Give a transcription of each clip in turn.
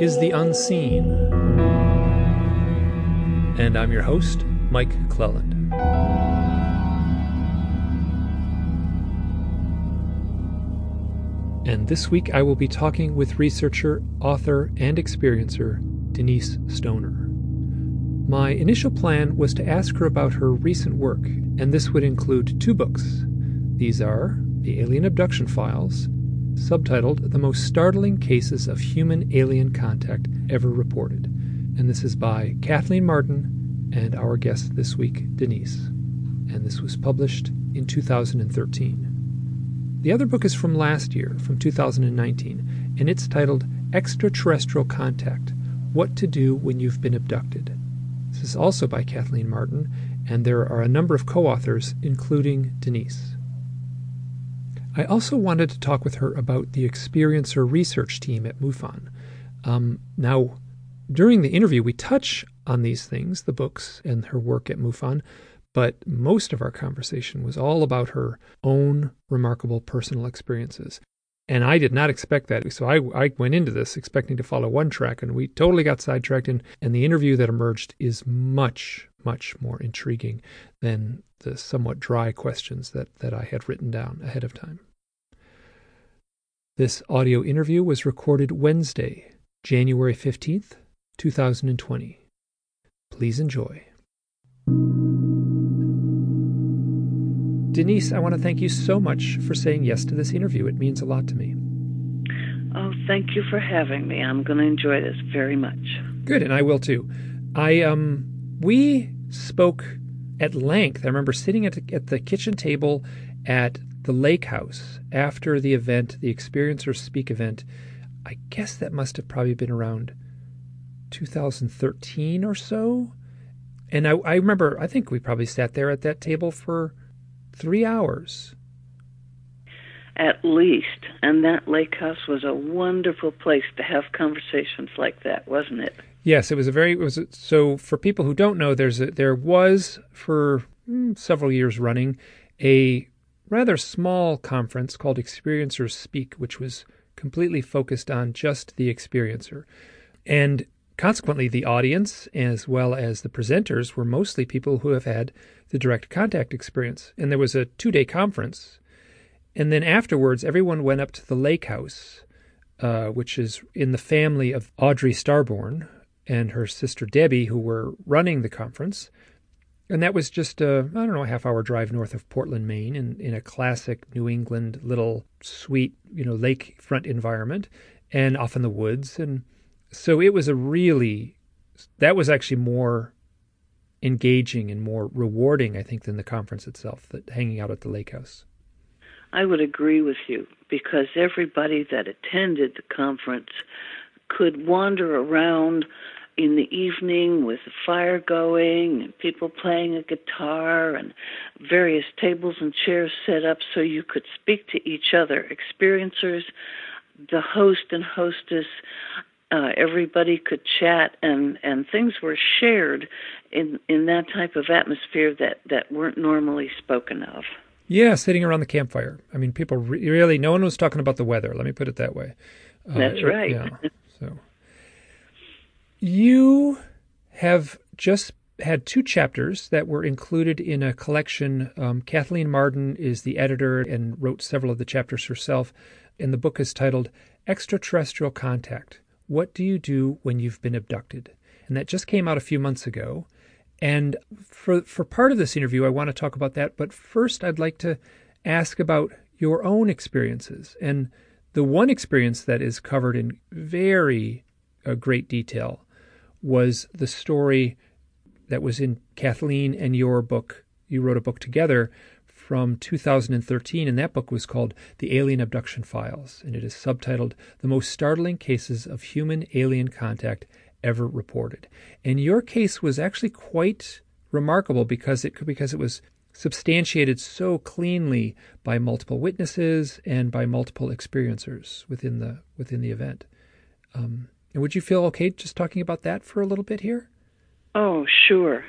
is The Unseen. And I'm your host, Mike Clelland. And this week I will be talking with researcher, author, and experiencer Denise Stoner. My initial plan was to ask her about her recent work, and this would include two books. These are The Alien Abduction Files, subtitled The Most Startling Cases of Human Alien Contact Ever Reported. And this is by Kathleen Martin and our guest this week, Denise. And this was published in 2013. The other book is from last year, from 2019, and it's titled Extraterrestrial Contact What to Do When You've Been Abducted. This is also by Kathleen Martin, and there are a number of co authors, including Denise. I also wanted to talk with her about the experiencer research team at MUFON. Um, now, during the interview, we touch on these things, the books and her work at MUFON, but most of our conversation was all about her own remarkable personal experiences. And I did not expect that. So I, I went into this expecting to follow one track, and we totally got sidetracked. And, and the interview that emerged is much, much more intriguing than the somewhat dry questions that, that I had written down ahead of time. This audio interview was recorded Wednesday, January 15th, 2020. Please enjoy. Denise, I want to thank you so much for saying yes to this interview. It means a lot to me. Oh, thank you for having me. I'm going to enjoy this very much. Good, and I will too. I um we spoke at length. I remember sitting at the, at the kitchen table at the lake house after the event, the Experiencer Speak event. I guess that must have probably been around 2013 or so. And I, I remember, I think we probably sat there at that table for three hours. At least. And that lake house was a wonderful place to have conversations like that, wasn't it? Yes, it was a very it was a, so for people who don't know there's a, there was for mm, several years running a rather small conference called Experiencers Speak which was completely focused on just the experiencer. And Consequently, the audience, as well as the presenters, were mostly people who have had the direct contact experience. And there was a two day conference. And then afterwards, everyone went up to the lake house, uh, which is in the family of Audrey Starborn and her sister Debbie, who were running the conference. And that was just a, I don't know, a half hour drive north of Portland, Maine, in, in a classic New England little sweet, you know, lakefront environment and off in the woods. And so it was a really that was actually more engaging and more rewarding, I think, than the conference itself. That hanging out at the lake house. I would agree with you because everybody that attended the conference could wander around in the evening with the fire going and people playing a guitar and various tables and chairs set up so you could speak to each other. Experiencers, the host and hostess, uh, everybody could chat and and things were shared in in that type of atmosphere that that weren't normally spoken of. Yeah sitting around the campfire. I mean people re- really no one was talking about the weather let me put it that way. Uh, that's right. yeah so. You have just had two chapters that were included in a collection. Um, Kathleen Martin is the editor and wrote several of the chapters herself, and the book is titled Extraterrestrial Contact what Do You Do When You've Been Abducted? And that just came out a few months ago. And for, for part of this interview, I want to talk about that. But first, I'd like to ask about your own experiences. And the one experience that is covered in very uh, great detail was the story that was in Kathleen and your book. You wrote a book together from 2013, and that book was called The Alien Abduction Files, and it is subtitled The Most Startling Cases of Human Alien Contact Ever Reported. And your case was actually quite remarkable because it because it was substantiated so cleanly by multiple witnesses and by multiple experiencers within the within the event. Um, and would you feel okay just talking about that for a little bit here? Oh, sure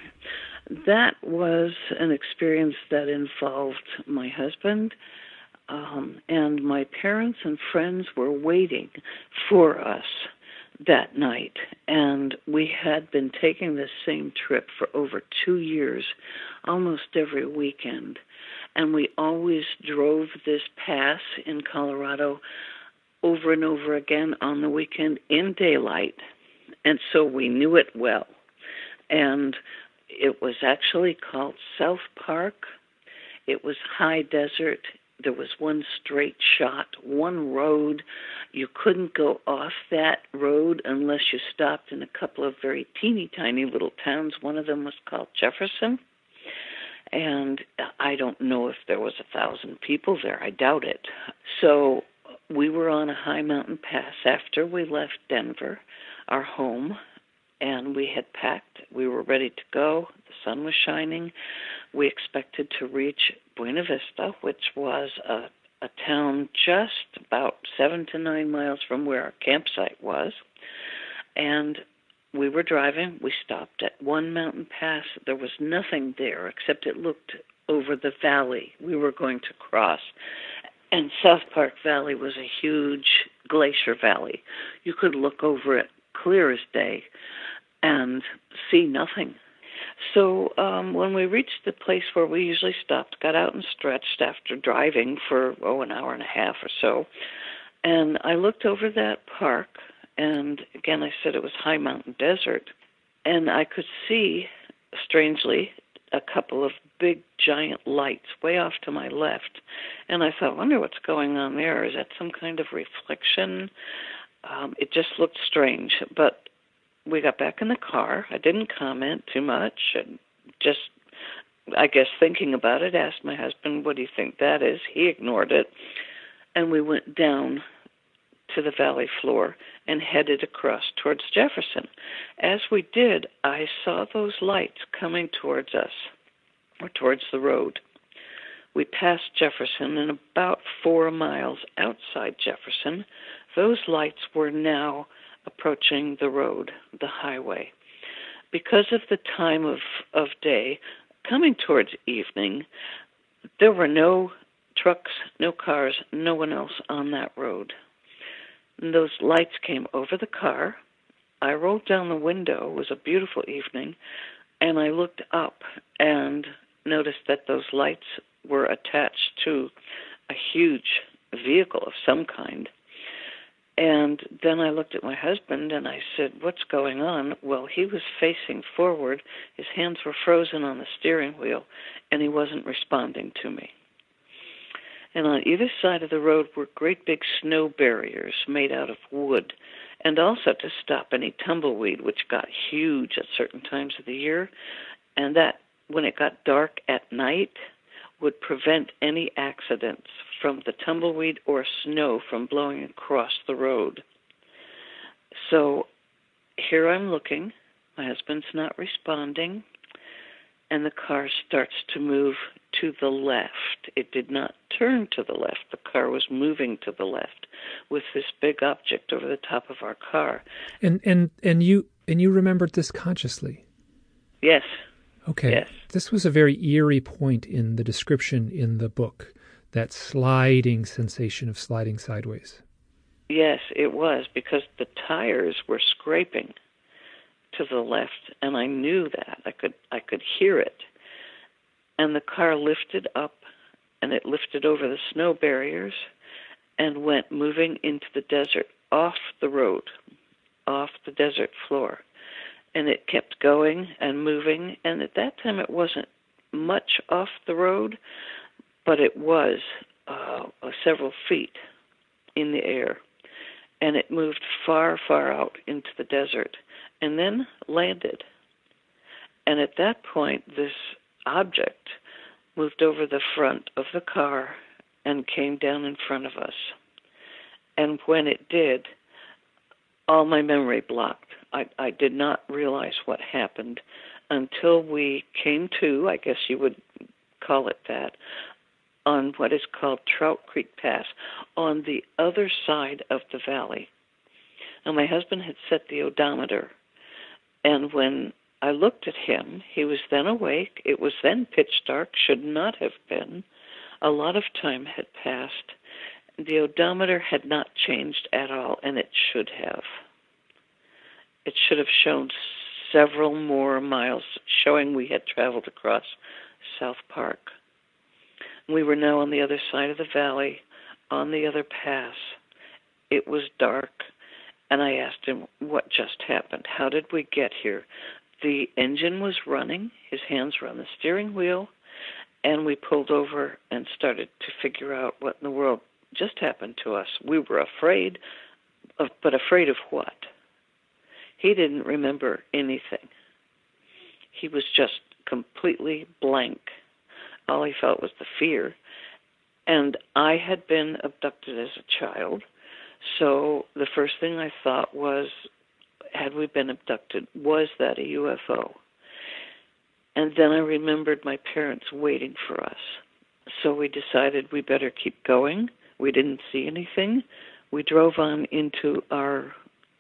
that was an experience that involved my husband. Um, and my parents and friends were waiting for us. that night. And we had been taking this same trip for over two years, almost every weekend. And we always drove this pass in Colorado over and over again on the weekend in daylight. And so we knew it well. And it was actually called South Park. It was high desert there was one straight shot, one road. You couldn't go off that road unless you stopped in a couple of very teeny tiny little towns. One of them was called Jefferson. And I don't know if there was a thousand people there. I doubt it. So we were on a high mountain pass after we left Denver, our home, and we had packed. We were ready to go. The sun was shining. We expected to reach Buena Vista, which was a, a town just about seven to nine miles from where our campsite was. And we were driving. We stopped at one mountain pass. There was nothing there except it looked over the valley we were going to cross. And South Park Valley was a huge glacier valley. You could look over it clear as day and see nothing. So um, when we reached the place where we usually stopped, got out and stretched after driving for oh an hour and a half or so, and I looked over that park, and again I said it was high mountain desert, and I could see, strangely, a couple of big giant lights way off to my left, and I thought, wonder what's going on there. Is that some kind of reflection? Um, it just looked strange, but we got back in the car. I didn't comment too much. And just, I guess, thinking about it, asked my husband, "What do you think that is?" He ignored it, and we went down to the valley floor and headed across towards Jefferson. As we did, I saw those lights coming towards us, or towards the road. We passed Jefferson, and about four miles outside Jefferson, those lights were now approaching the road, the highway. Because of the time of, of day, coming towards evening, there were no trucks, no cars, no one else on that road. And those lights came over the car. I rolled down the window. It was a beautiful evening. And I looked up and noticed that those lights were attached to a huge vehicle of some kind. And then I looked at my husband and I said, What's going on? Well, he was facing forward. His hands were frozen on the steering wheel, and he wasn't responding to me. And on either side of the road were great big snow barriers made out of wood, and also to stop any tumbleweed, which got huge at certain times of the year. And that, when it got dark at night, would prevent any accidents from the tumbleweed or snow from blowing across the road. So here I'm looking. My husband's not responding. And the car starts to move to the left. It did not turn to the left. The car was moving to the left with this big object over the top of our car. And and and you and you remembered this consciously. Yes. Okay. Yes. This was a very eerie point in the description in the book, that sliding sensation of sliding sideways. Yes, it was because the tires were scraping to the left and I knew that. I could I could hear it. And the car lifted up and it lifted over the snow barriers and went moving into the desert off the road, off the desert floor and it kept going and moving. And at that time, it wasn't much off the road, but it was uh, several feet in the air. And it moved far, far out into the desert and then landed. And at that point, this object moved over the front of the car and came down in front of us. And when it did, all my memory blocked. I, I did not realize what happened until we came to, I guess you would call it that, on what is called Trout Creek Pass, on the other side of the valley. Now, my husband had set the odometer, and when I looked at him, he was then awake. It was then pitch dark, should not have been. A lot of time had passed. The odometer had not changed at all, and it should have. It should have shown several more miles, showing we had traveled across South Park. We were now on the other side of the valley, on the other pass. It was dark, and I asked him what just happened. How did we get here? The engine was running, his hands were on the steering wheel, and we pulled over and started to figure out what in the world just happened to us. We were afraid, of, but afraid of what? He didn't remember anything. He was just completely blank. All he felt was the fear. And I had been abducted as a child. So the first thing I thought was had we been abducted? Was that a UFO? And then I remembered my parents waiting for us. So we decided we better keep going. We didn't see anything. We drove on into our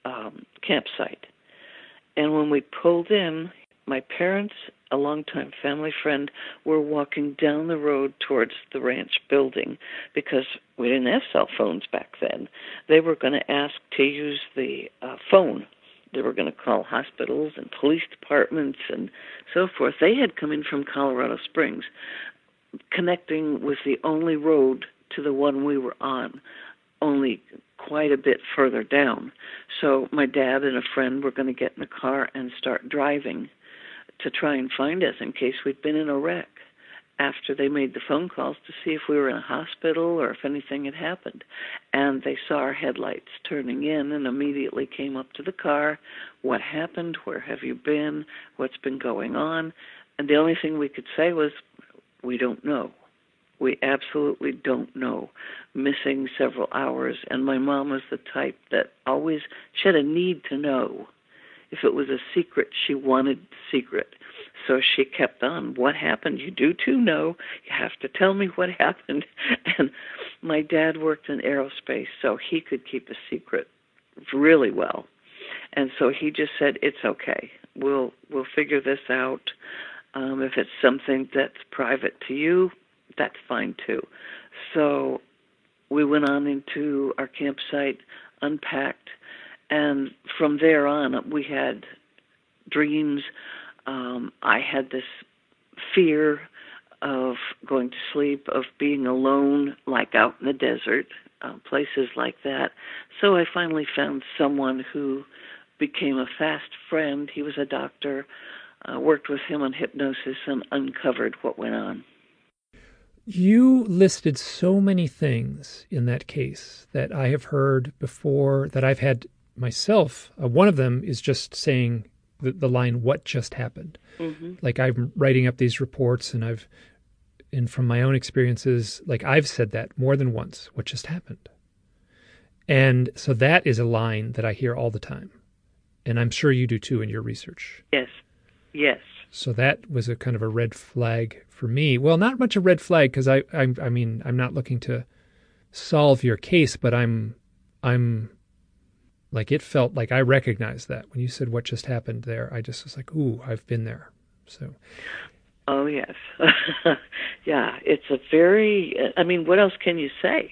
um, campsite. And when we pulled in, my parents, a longtime family friend, were walking down the road towards the ranch building because we didn't have cell phones back then. They were going to ask to use the uh, phone. They were going to call hospitals and police departments and so forth. They had come in from Colorado Springs, connecting with the only road to the one we were on, only quite a bit further down. So my dad and a friend were going to get in the car and start driving to try and find us in case we'd been in a wreck after they made the phone calls to see if we were in a hospital or if anything had happened. And they saw our headlights turning in and immediately came up to the car. What happened? Where have you been? What's been going on? And the only thing we could say was, we don't know. We absolutely don't know. Missing several hours, and my mom was the type that always she had a need to know. If it was a secret, she wanted secret. So she kept on. What happened? You do too know. You have to tell me what happened. And my dad worked in aerospace, so he could keep a secret really well. And so he just said, "It's okay. We'll we'll figure this out. Um, if it's something that's private to you, that's fine too." So we went on into our campsite, unpacked, and from there on, we had dreams. Um, I had this fear of going to sleep, of being alone, like out in the desert, uh, places like that. So I finally found someone who became a fast friend. He was a doctor, uh, worked with him on hypnosis, and uncovered what went on. You listed so many things in that case that I have heard before, that I've had myself. Uh, one of them is just saying the, the line, What just happened? Mm-hmm. Like I'm writing up these reports and I've, and from my own experiences, like I've said that more than once, What just happened? And so that is a line that I hear all the time. And I'm sure you do too in your research. Yes. Yes. So that was a kind of a red flag for me. Well, not much a red flag because I, I, I mean, I'm not looking to solve your case, but I'm, I'm like it felt like I recognized that when you said what just happened there. I just was like, ooh, I've been there. So. Oh yes, yeah. It's a very. I mean, what else can you say?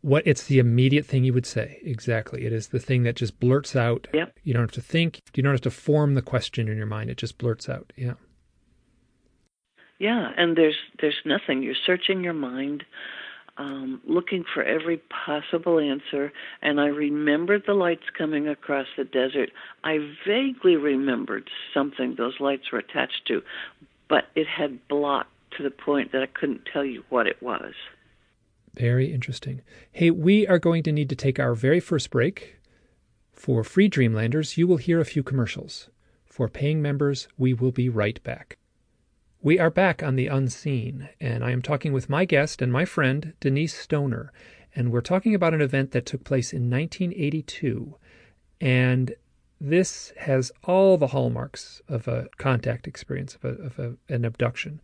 What it's the immediate thing you would say. Exactly. It is the thing that just blurts out. Yep. You don't have to think. You don't have to form the question in your mind. It just blurts out. Yeah. Yeah, and there's there's nothing. You're searching your mind um, looking for every possible answer, and I remembered the lights coming across the desert. I vaguely remembered something those lights were attached to, but it had blocked to the point that I couldn't tell you what it was. Very interesting. Hey, we are going to need to take our very first break. For free Dreamlanders, you will hear a few commercials. For paying members, we will be right back. We are back on the unseen, and I am talking with my guest and my friend, Denise Stoner. And we're talking about an event that took place in 1982. And this has all the hallmarks of a contact experience, of, a, of a, an abduction.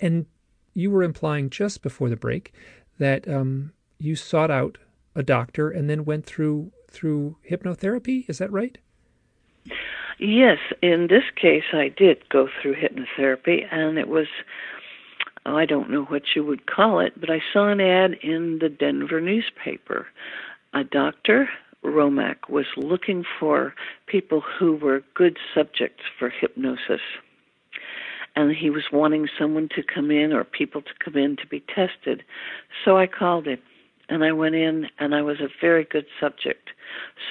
And you were implying just before the break that um, you sought out a doctor and then went through through hypnotherapy. Is that right? Yes, in this case, I did go through hypnotherapy, and it was, oh, I don't know what you would call it, but I saw an ad in the Denver newspaper. A doctor Romack was looking for people who were good subjects for hypnosis. And he was wanting someone to come in or people to come in to be tested. So I called him and I went in and I was a very good subject.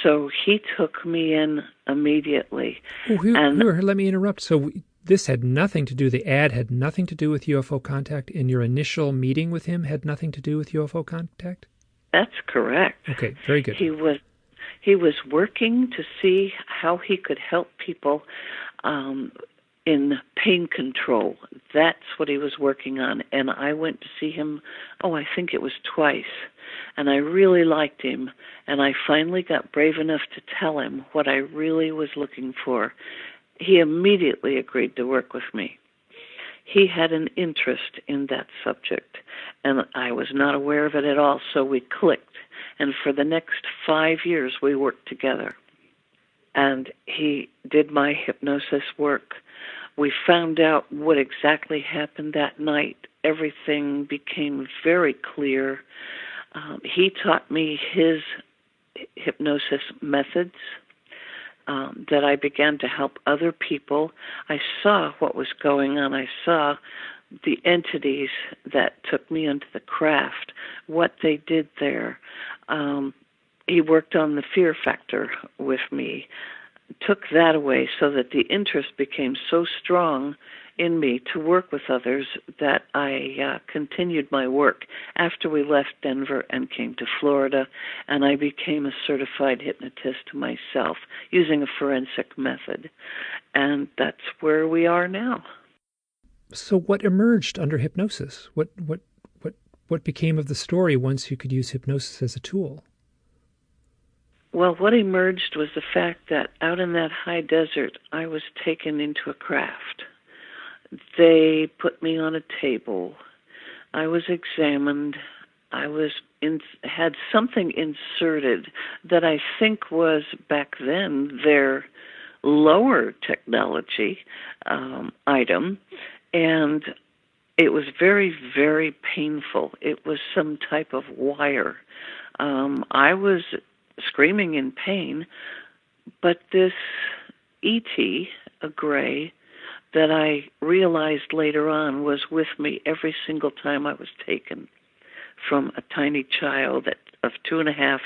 So he took me in immediately. Oh, here, and, here, let me interrupt. So this had nothing to do, the ad had nothing to do with UFO contact, and your initial meeting with him had nothing to do with UFO contact? That's correct. Okay, very good. He was he was working to see how he could help people um, in pain control. That's what he was working on. And I went to see him, oh, I think it was twice. And I really liked him. And I finally got brave enough to tell him what I really was looking for. He immediately agreed to work with me. He had an interest in that subject, and I was not aware of it at all, so we clicked and for the next five years, we worked together. And he did my hypnosis work. We found out what exactly happened that night. Everything became very clear. Um, he taught me his hypnosis methods um, that I began to help other people. I saw what was going on. I saw the entities that took me into the craft, what they did there. Um, he worked on the fear factor with me, took that away so that the interest became so strong in me to work with others that I uh, continued my work after we left Denver and came to Florida, and I became a certified hypnotist myself using a forensic method. And that's where we are now. So, what emerged under hypnosis? What what what what became of the story once you could use hypnosis as a tool? Well, what emerged was the fact that out in that high desert, I was taken into a craft. They put me on a table. I was examined. I was in, had something inserted that I think was back then their lower technology um, item, and it was very, very painful. It was some type of wire. Um, I was screaming in pain, but this ET, a gray, that I realized later on was with me every single time I was taken from a tiny child at, of two and a half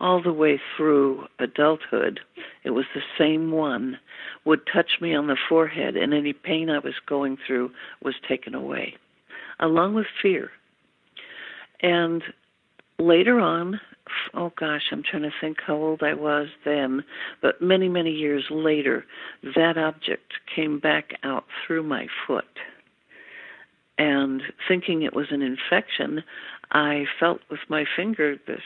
all the way through adulthood. It was the same one would touch me on the forehead, and any pain I was going through was taken away, along with fear. And later on, oh gosh, I'm trying to think how old I was then, but many, many years later, that object came back out through my foot. And thinking it was an infection, I felt with my finger this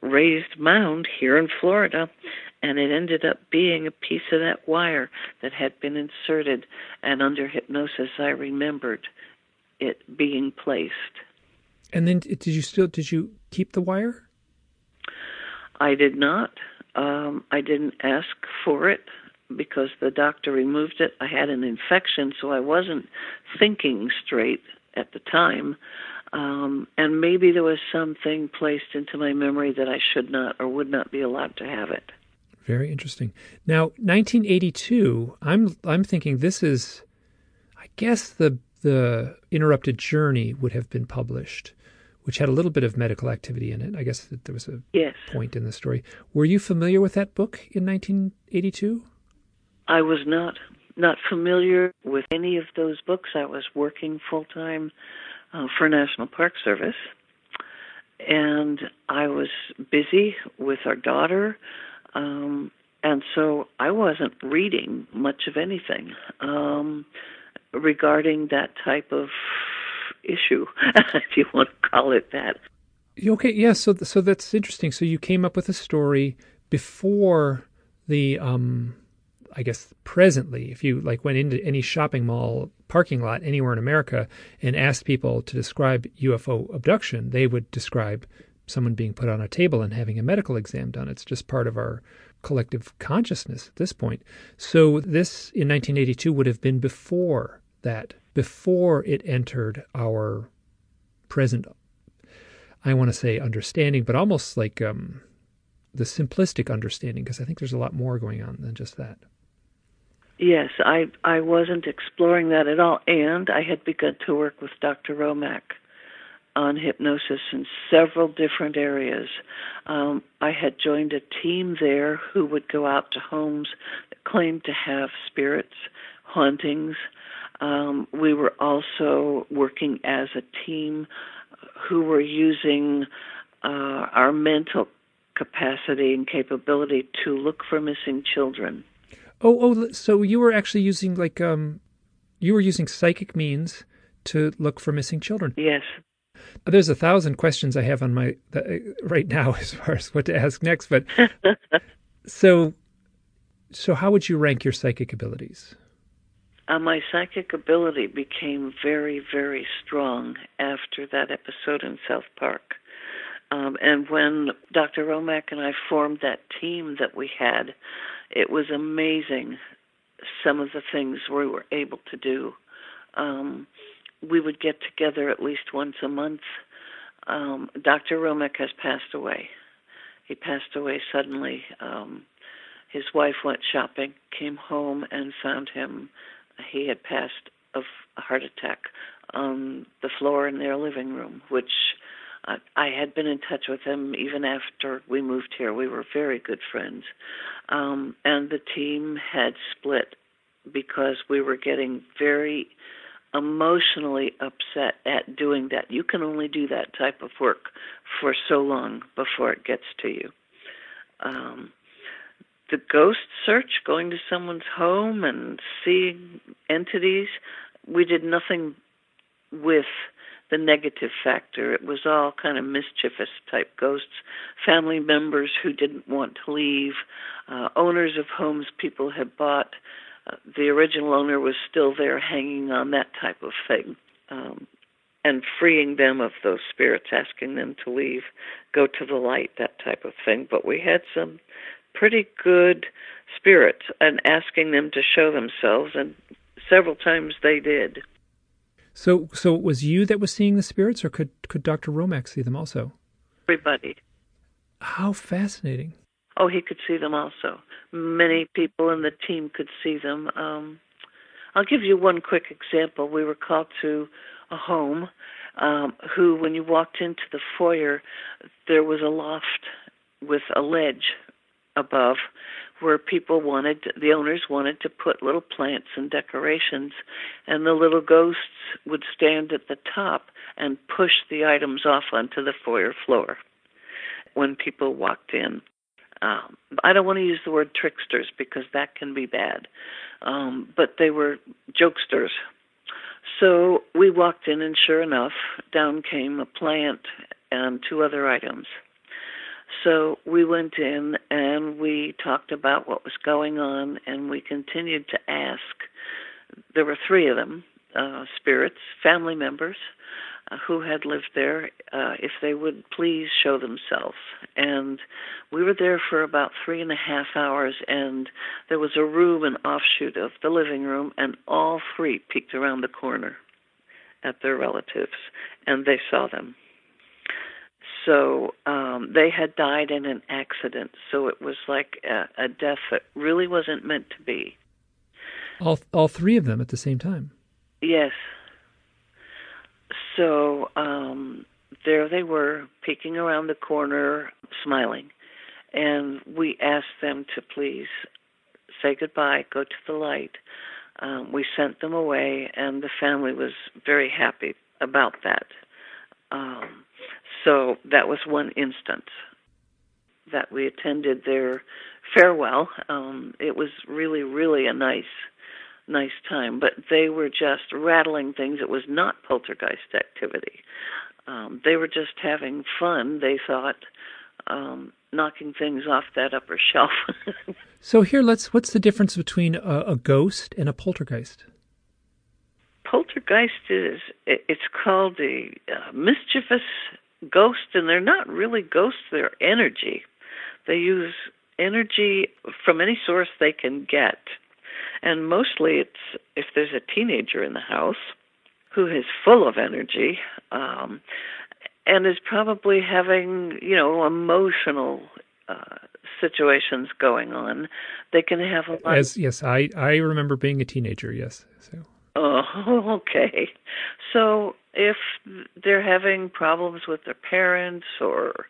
raised mound here in Florida, and it ended up being a piece of that wire that had been inserted. And under hypnosis, I remembered it being placed. And then, did you still did you keep the wire? I did not. Um, I didn't ask for it because the doctor removed it. I had an infection, so I wasn't thinking straight at the time. Um, and maybe there was something placed into my memory that I should not or would not be allowed to have it. Very interesting. Now, 1982. I'm I'm thinking this is, I guess the the interrupted journey would have been published, which had a little bit of medical activity in it. I guess that there was a yes. point in the story. Were you familiar with that book in 1982? I was not not familiar with any of those books. I was working full time uh, for National Park Service. And I was busy with our daughter, um, and so I wasn't reading much of anything um, regarding that type of issue, if you want to call it that. Okay, yeah. So, so that's interesting. So you came up with a story before the um, I guess presently, if you like went into any shopping mall parking lot anywhere in America and asked people to describe UFO abduction, they would describe someone being put on a table and having a medical exam done. It's just part of our collective consciousness at this point. So this in 1982 would have been before that, before it entered our present I want to say understanding, but almost like um, the simplistic understanding because I think there's a lot more going on than just that. Yes, I I wasn't exploring that at all, and I had begun to work with Dr. Romack on hypnosis in several different areas. Um, I had joined a team there who would go out to homes that claimed to have spirits, hauntings. Um, we were also working as a team who were using uh, our mental capacity and capability to look for missing children. Oh, oh, so you were actually using like um, you were using psychic means to look for missing children. Yes. There's a thousand questions I have on my uh, right now as far as what to ask next, but so so how would you rank your psychic abilities? Uh, my psychic ability became very, very strong after that episode in South Park. Um, and when Dr. Romack and I formed that team that we had, it was amazing some of the things we were able to do. Um, we would get together at least once a month. Um, Dr. Romack has passed away. He passed away suddenly. Um, his wife went shopping, came home, and found him. He had passed of a heart attack on the floor in their living room, which I had been in touch with him even after we moved here. We were very good friends. Um, and the team had split because we were getting very emotionally upset at doing that. You can only do that type of work for so long before it gets to you. Um, the ghost search, going to someone's home and seeing entities, we did nothing with the negative factor. It was all kind of mischievous type ghosts, family members who didn't want to leave, uh, owners of homes people had bought. Uh, the original owner was still there hanging on that type of thing. Um, and freeing them of those spirits, asking them to leave, go to the light, that type of thing. But we had some pretty good spirits and asking them to show themselves, and several times they did. So, so it was you that was seeing the spirits, or could could Doctor Romack see them also? Everybody. How fascinating! Oh, he could see them also. Many people in the team could see them. Um, I'll give you one quick example. We were called to a home um, who, when you walked into the foyer, there was a loft with a ledge above where people wanted the owners wanted to put little plants and decorations and the little ghosts would stand at the top and push the items off onto the foyer floor when people walked in um, I don't want to use the word tricksters because that can be bad, um, but they were jokesters. So we walked in, and sure enough, down came a plant and two other items. So we went in and we talked about what was going on, and we continued to ask. There were three of them uh, spirits, family members uh, who had lived there, uh, if they would please show themselves. And we were there for about three and a half hours, and there was a room, an offshoot of the living room, and all three peeked around the corner at their relatives, and they saw them so um, they had died in an accident. So it was like a, a death that really wasn't meant to be. All all three of them at the same time. Yes. So um, there they were, peeking around the corner, smiling, and we asked them to please say goodbye, go to the light. Um, we sent them away, and the family was very happy about that. Um, so that was one instance that we attended their farewell. Um, it was really, really a nice, nice time. But they were just rattling things. It was not poltergeist activity. Um, they were just having fun. They thought, um, knocking things off that upper shelf. so here, let's. What's the difference between a, a ghost and a poltergeist? Poltergeist is it's called a uh, mischievous ghosts, and they're not really ghosts, they're energy. They use energy from any source they can get. And mostly it's if there's a teenager in the house who is full of energy um, and is probably having, you know, emotional uh, situations going on. They can have a lot. As yes, I I remember being a teenager. Yes, so. Oh, okay. So if they're having problems with their parents or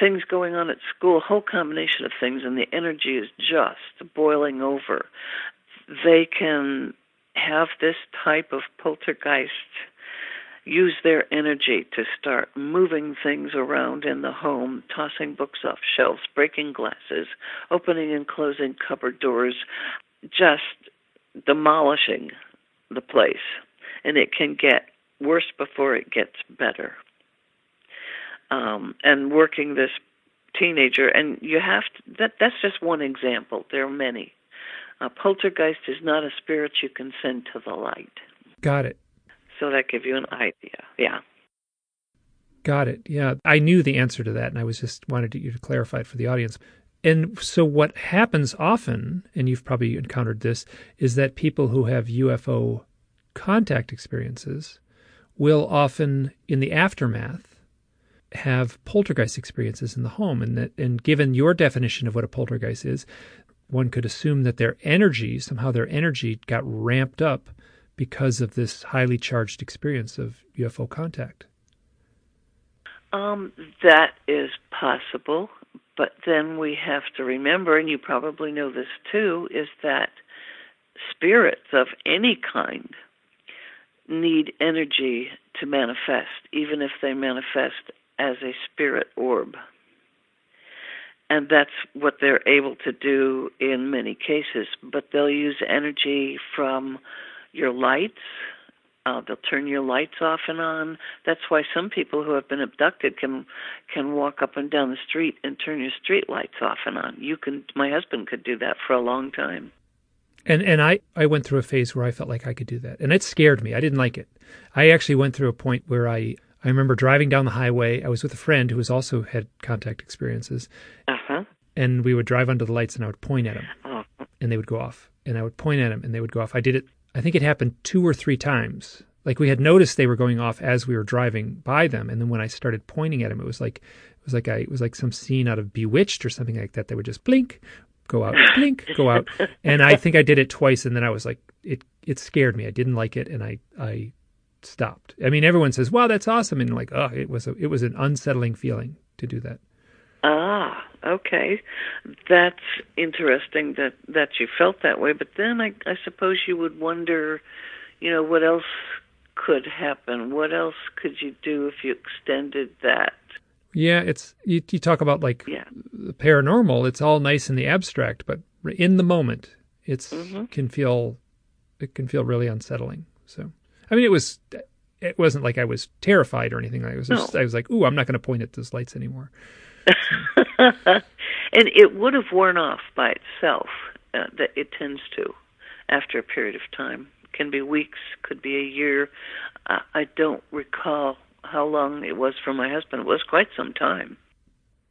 things going on at school, a whole combination of things, and the energy is just boiling over, they can have this type of poltergeist use their energy to start moving things around in the home, tossing books off shelves, breaking glasses, opening and closing cupboard doors, just demolishing the place. And it can get worse before it gets better. Um, and working this teenager, and you have to, that, that's just one example. There are many. A poltergeist is not a spirit you can send to the light. Got it. So that gives you an idea. Yeah. Got it. Yeah. I knew the answer to that, and I was just wanted you to clarify it for the audience. And so, what happens often, and you've probably encountered this, is that people who have UFO contact experiences will often, in the aftermath, have poltergeist experiences in the home. And that, and given your definition of what a poltergeist is, one could assume that their energy, somehow their energy got ramped up because of this highly charged experience of UFO contact. Um, that is possible. But then we have to remember, and you probably know this too, is that spirits of any kind need energy to manifest, even if they manifest as a spirit orb. And that's what they're able to do in many cases. But they'll use energy from your lights, uh, they'll turn your lights off and on. That's why some people who have been abducted can can walk up and down the street and turn your street lights off and on. You can. My husband could do that for a long time. And and I I went through a phase where I felt like I could do that, and it scared me. I didn't like it. I actually went through a point where I I remember driving down the highway. I was with a friend who was also had contact experiences. Uh huh. And we would drive under the lights, and I would point at them, uh-huh. and they would go off. And I would point at them, and they would go off. I did it I think it happened two or three times. Like we had noticed they were going off as we were driving by them, and then when I started pointing at them, it was like it was like I it was like some scene out of Bewitched or something like that. They would just blink, go out, blink, go out, and I think I did it twice, and then I was like, it it scared me. I didn't like it, and I I stopped. I mean, everyone says, "Wow, that's awesome," and like, oh, it was a, it was an unsettling feeling to do that. Ah, okay. That's interesting that that you felt that way. But then I, I suppose you would wonder, you know, what else could happen? What else could you do if you extended that? Yeah, it's you, you talk about like yeah. the paranormal. It's all nice in the abstract, but in the moment, it's mm-hmm. can feel it can feel really unsettling. So, I mean, it was it wasn't like I was terrified or anything. I was just, no. I was like, "Ooh, I'm not going to point at those lights anymore." and it would have worn off by itself. Uh, that it tends to after a period of time. Can be weeks, could be a year. I don't recall how long it was for my husband. It was quite some time.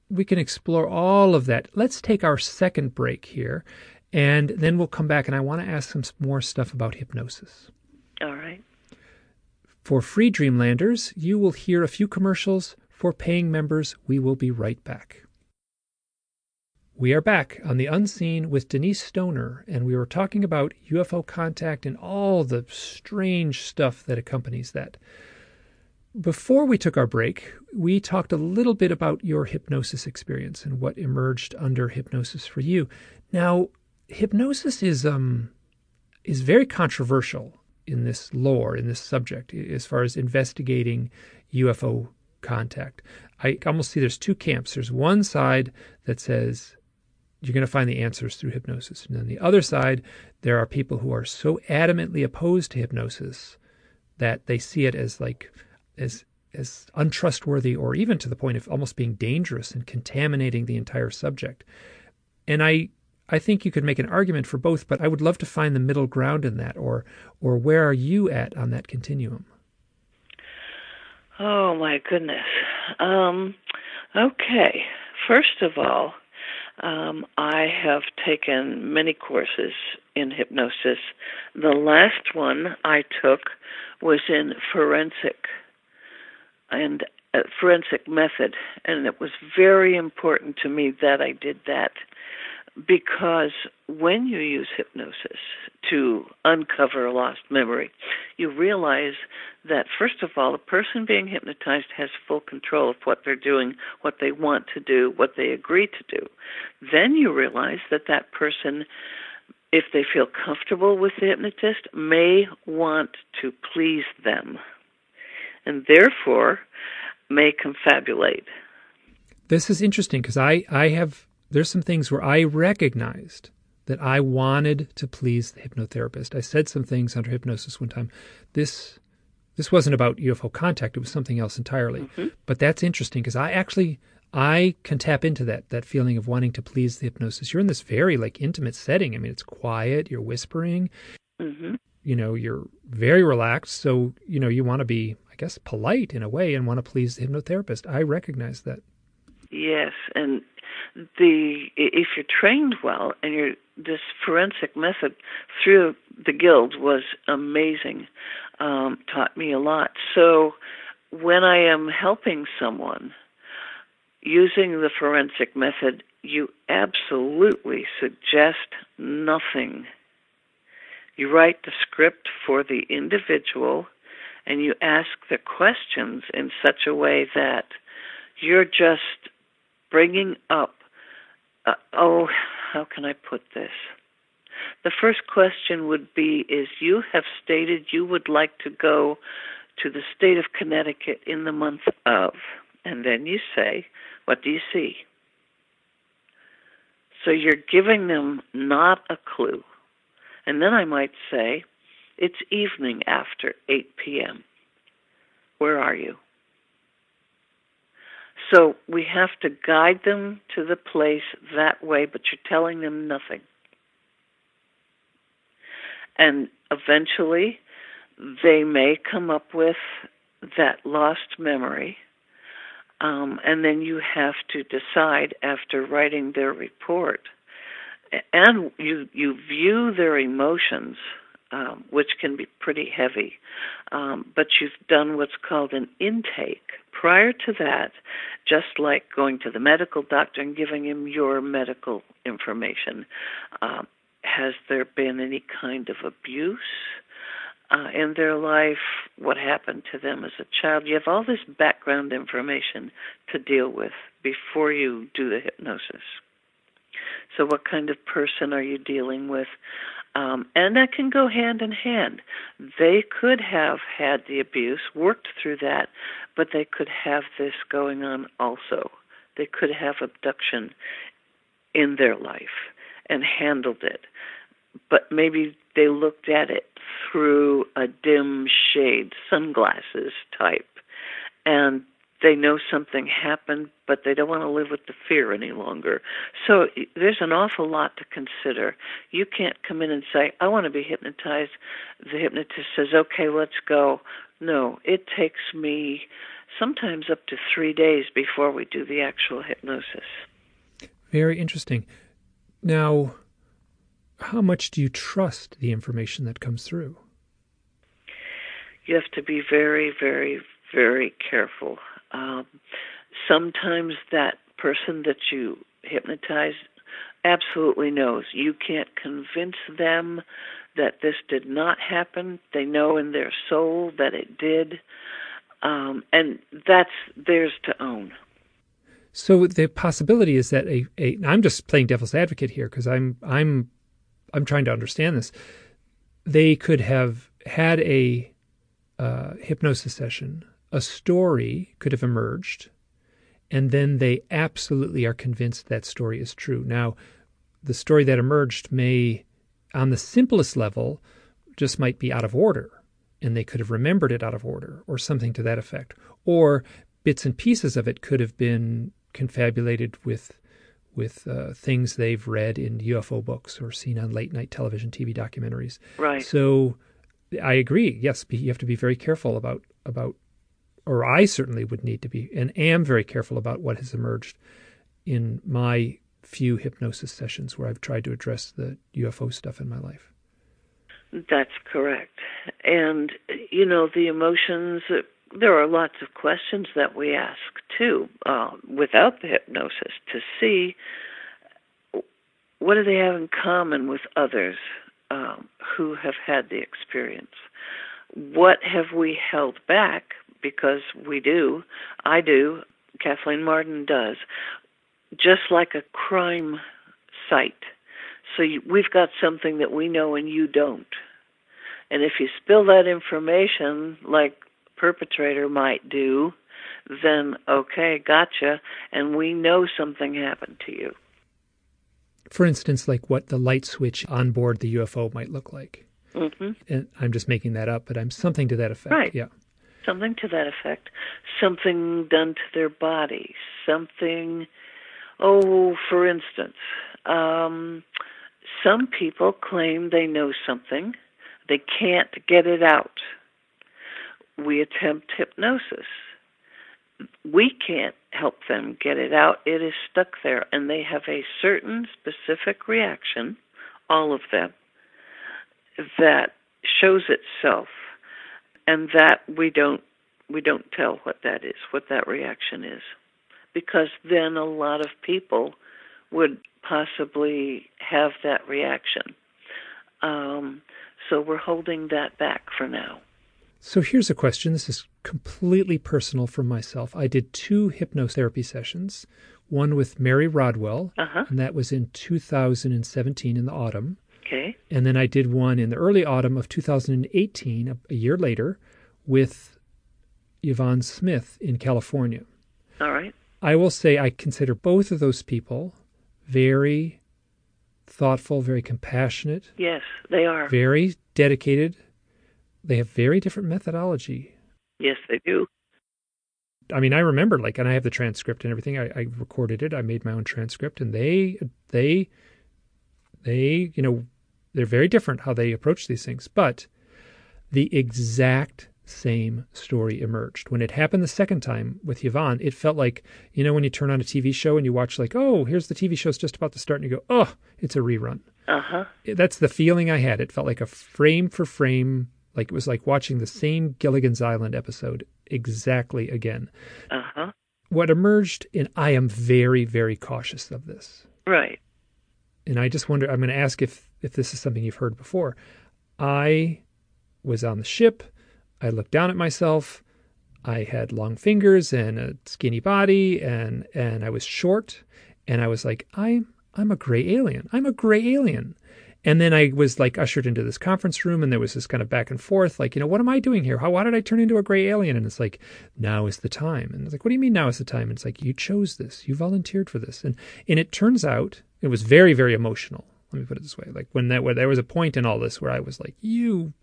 We can explore all of that. Let's take our second break here, and then we'll come back. And I want to ask some more stuff about hypnosis. All right. For free Dreamlanders, you will hear a few commercials for paying members, we will be right back. We are back on The Unseen with Denise Stoner, and we were talking about UFO contact and all the strange stuff that accompanies that. Before we took our break, we talked a little bit about your hypnosis experience and what emerged under hypnosis for you. Now, hypnosis is um is very controversial in this lore, in this subject, as far as investigating UFO contact. I almost see there's two camps. There's one side that says you're going to find the answers through hypnosis. And on the other side, there are people who are so adamantly opposed to hypnosis that they see it as like as as untrustworthy or even to the point of almost being dangerous and contaminating the entire subject. And I I think you could make an argument for both, but I would love to find the middle ground in that or or where are you at on that continuum? Oh my goodness. Um, okay. First of all, um, I have taken many courses in hypnosis. The last one I took was in forensic, and a forensic method, and it was very important to me that I did that because when you use hypnosis to uncover a lost memory, you realize that, first of all, the person being hypnotized has full control of what they're doing, what they want to do, what they agree to do. Then you realize that that person, if they feel comfortable with the hypnotist, may want to please them. And therefore, may confabulate. This is interesting because I, I have there's some things where I recognized that I wanted to please the hypnotherapist. I said some things under hypnosis one time. This this wasn't about UFO contact, it was something else entirely. Mm-hmm. But that's interesting because I actually I can tap into that that feeling of wanting to please the hypnosis. You're in this very like intimate setting. I mean, it's quiet, you're whispering. Mm-hmm. You know, you're very relaxed, so you know, you want to be I guess polite in a way and want to please the hypnotherapist. I recognize that. Yes, and the if you're trained well and you're this forensic method through the guild was amazing um, taught me a lot. So when i am helping someone using the forensic method you absolutely suggest nothing. You write the script for the individual and you ask the questions in such a way that you're just bringing up uh, oh, how can I put this? The first question would be is you have stated you would like to go to the state of Connecticut in the month of, and then you say, what do you see? So you're giving them not a clue. And then I might say, it's evening after 8 p.m. Where are you? So we have to guide them to the place that way, but you're telling them nothing. And eventually, they may come up with that lost memory. Um, and then you have to decide after writing their report, and you you view their emotions um, which can be pretty heavy. Um, but you've done what's called an intake. Prior to that, just like going to the medical doctor and giving him your medical information, um, has there been any kind of abuse? Uh, in their life, what happened to them as a child. You have all this background information to deal with before you do the hypnosis. So, what kind of person are you dealing with? Um, and that can go hand in hand. They could have had the abuse, worked through that, but they could have this going on also. They could have abduction in their life and handled it. But maybe they looked at it through a dim shade, sunglasses type, and they know something happened, but they don't want to live with the fear any longer. So there's an awful lot to consider. You can't come in and say, I want to be hypnotized. The hypnotist says, okay, let's go. No, it takes me sometimes up to three days before we do the actual hypnosis. Very interesting. Now, how much do you trust the information that comes through? You have to be very, very, very careful. Um, sometimes that person that you hypnotize absolutely knows. You can't convince them that this did not happen. They know in their soul that it did. Um, and that's theirs to own. So the possibility is that a, a I'm just playing devil's advocate here because I'm I'm I'm trying to understand this. They could have had a uh, hypnosis session a story could have emerged, and then they absolutely are convinced that story is true. Now, the story that emerged may, on the simplest level, just might be out of order, and they could have remembered it out of order, or something to that effect. Or bits and pieces of it could have been confabulated with with uh, things they've read in UFO books or seen on late night television, TV documentaries. Right. So, I agree. Yes, you have to be very careful about about or I certainly would need to be, and am very careful about what has emerged in my few hypnosis sessions where I've tried to address the UFO stuff in my life. That's correct. And, you know, the emotions there are lots of questions that we ask too, uh, without the hypnosis, to see what do they have in common with others um, who have had the experience. What have we held back? Because we do, I do, Kathleen Marden does, just like a crime site. So you, we've got something that we know and you don't. And if you spill that information, like perpetrator might do, then okay, gotcha, and we know something happened to you. For instance, like what the light switch on board the UFO might look like. Mm-hmm. And I'm just making that up, but I'm something to that effect. Right. Yeah. Something to that effect. Something done to their body. Something, oh, for instance, um, some people claim they know something, they can't get it out we attempt hypnosis. We can't help them get it out. It is stuck there, and they have a certain specific reaction, all of them, that shows itself, and that we don't we don't tell what that is, what that reaction is, because then a lot of people would possibly have that reaction. Um, so we're holding that back for now. So here's a question. This is completely personal for myself. I did two hypnotherapy sessions, one with Mary Rodwell, uh-huh. and that was in 2017 in the autumn. Okay. And then I did one in the early autumn of 2018, a, a year later, with Yvonne Smith in California. All right. I will say I consider both of those people very thoughtful, very compassionate. Yes, they are. Very dedicated they have very different methodology. Yes, they do. I mean, I remember like, and I have the transcript and everything. I, I recorded it. I made my own transcript, and they, they, they, you know, they're very different how they approach these things. But the exact same story emerged. When it happened the second time with Yvonne, it felt like, you know, when you turn on a TV show and you watch, like, oh, here's the TV show's just about to start, and you go, oh, it's a rerun. Uh huh. That's the feeling I had. It felt like a frame for frame like it was like watching the same Gilligan's Island episode exactly again. Uh huh. What emerged, and I am very, very cautious of this. Right. And I just wonder. I'm going to ask if if this is something you've heard before. I was on the ship. I looked down at myself. I had long fingers and a skinny body, and and I was short. And I was like, I'm I'm a gray alien. I'm a gray alien. And then I was like ushered into this conference room and there was this kind of back and forth, like, you know, what am I doing here? How, why did I turn into a gray alien? And it's like, now is the time. And it's like, what do you mean now is the time? And it's like, you chose this. You volunteered for this. And, and it turns out it was very, very emotional. Let me put it this way. Like when that, where there was a point in all this where I was like, you,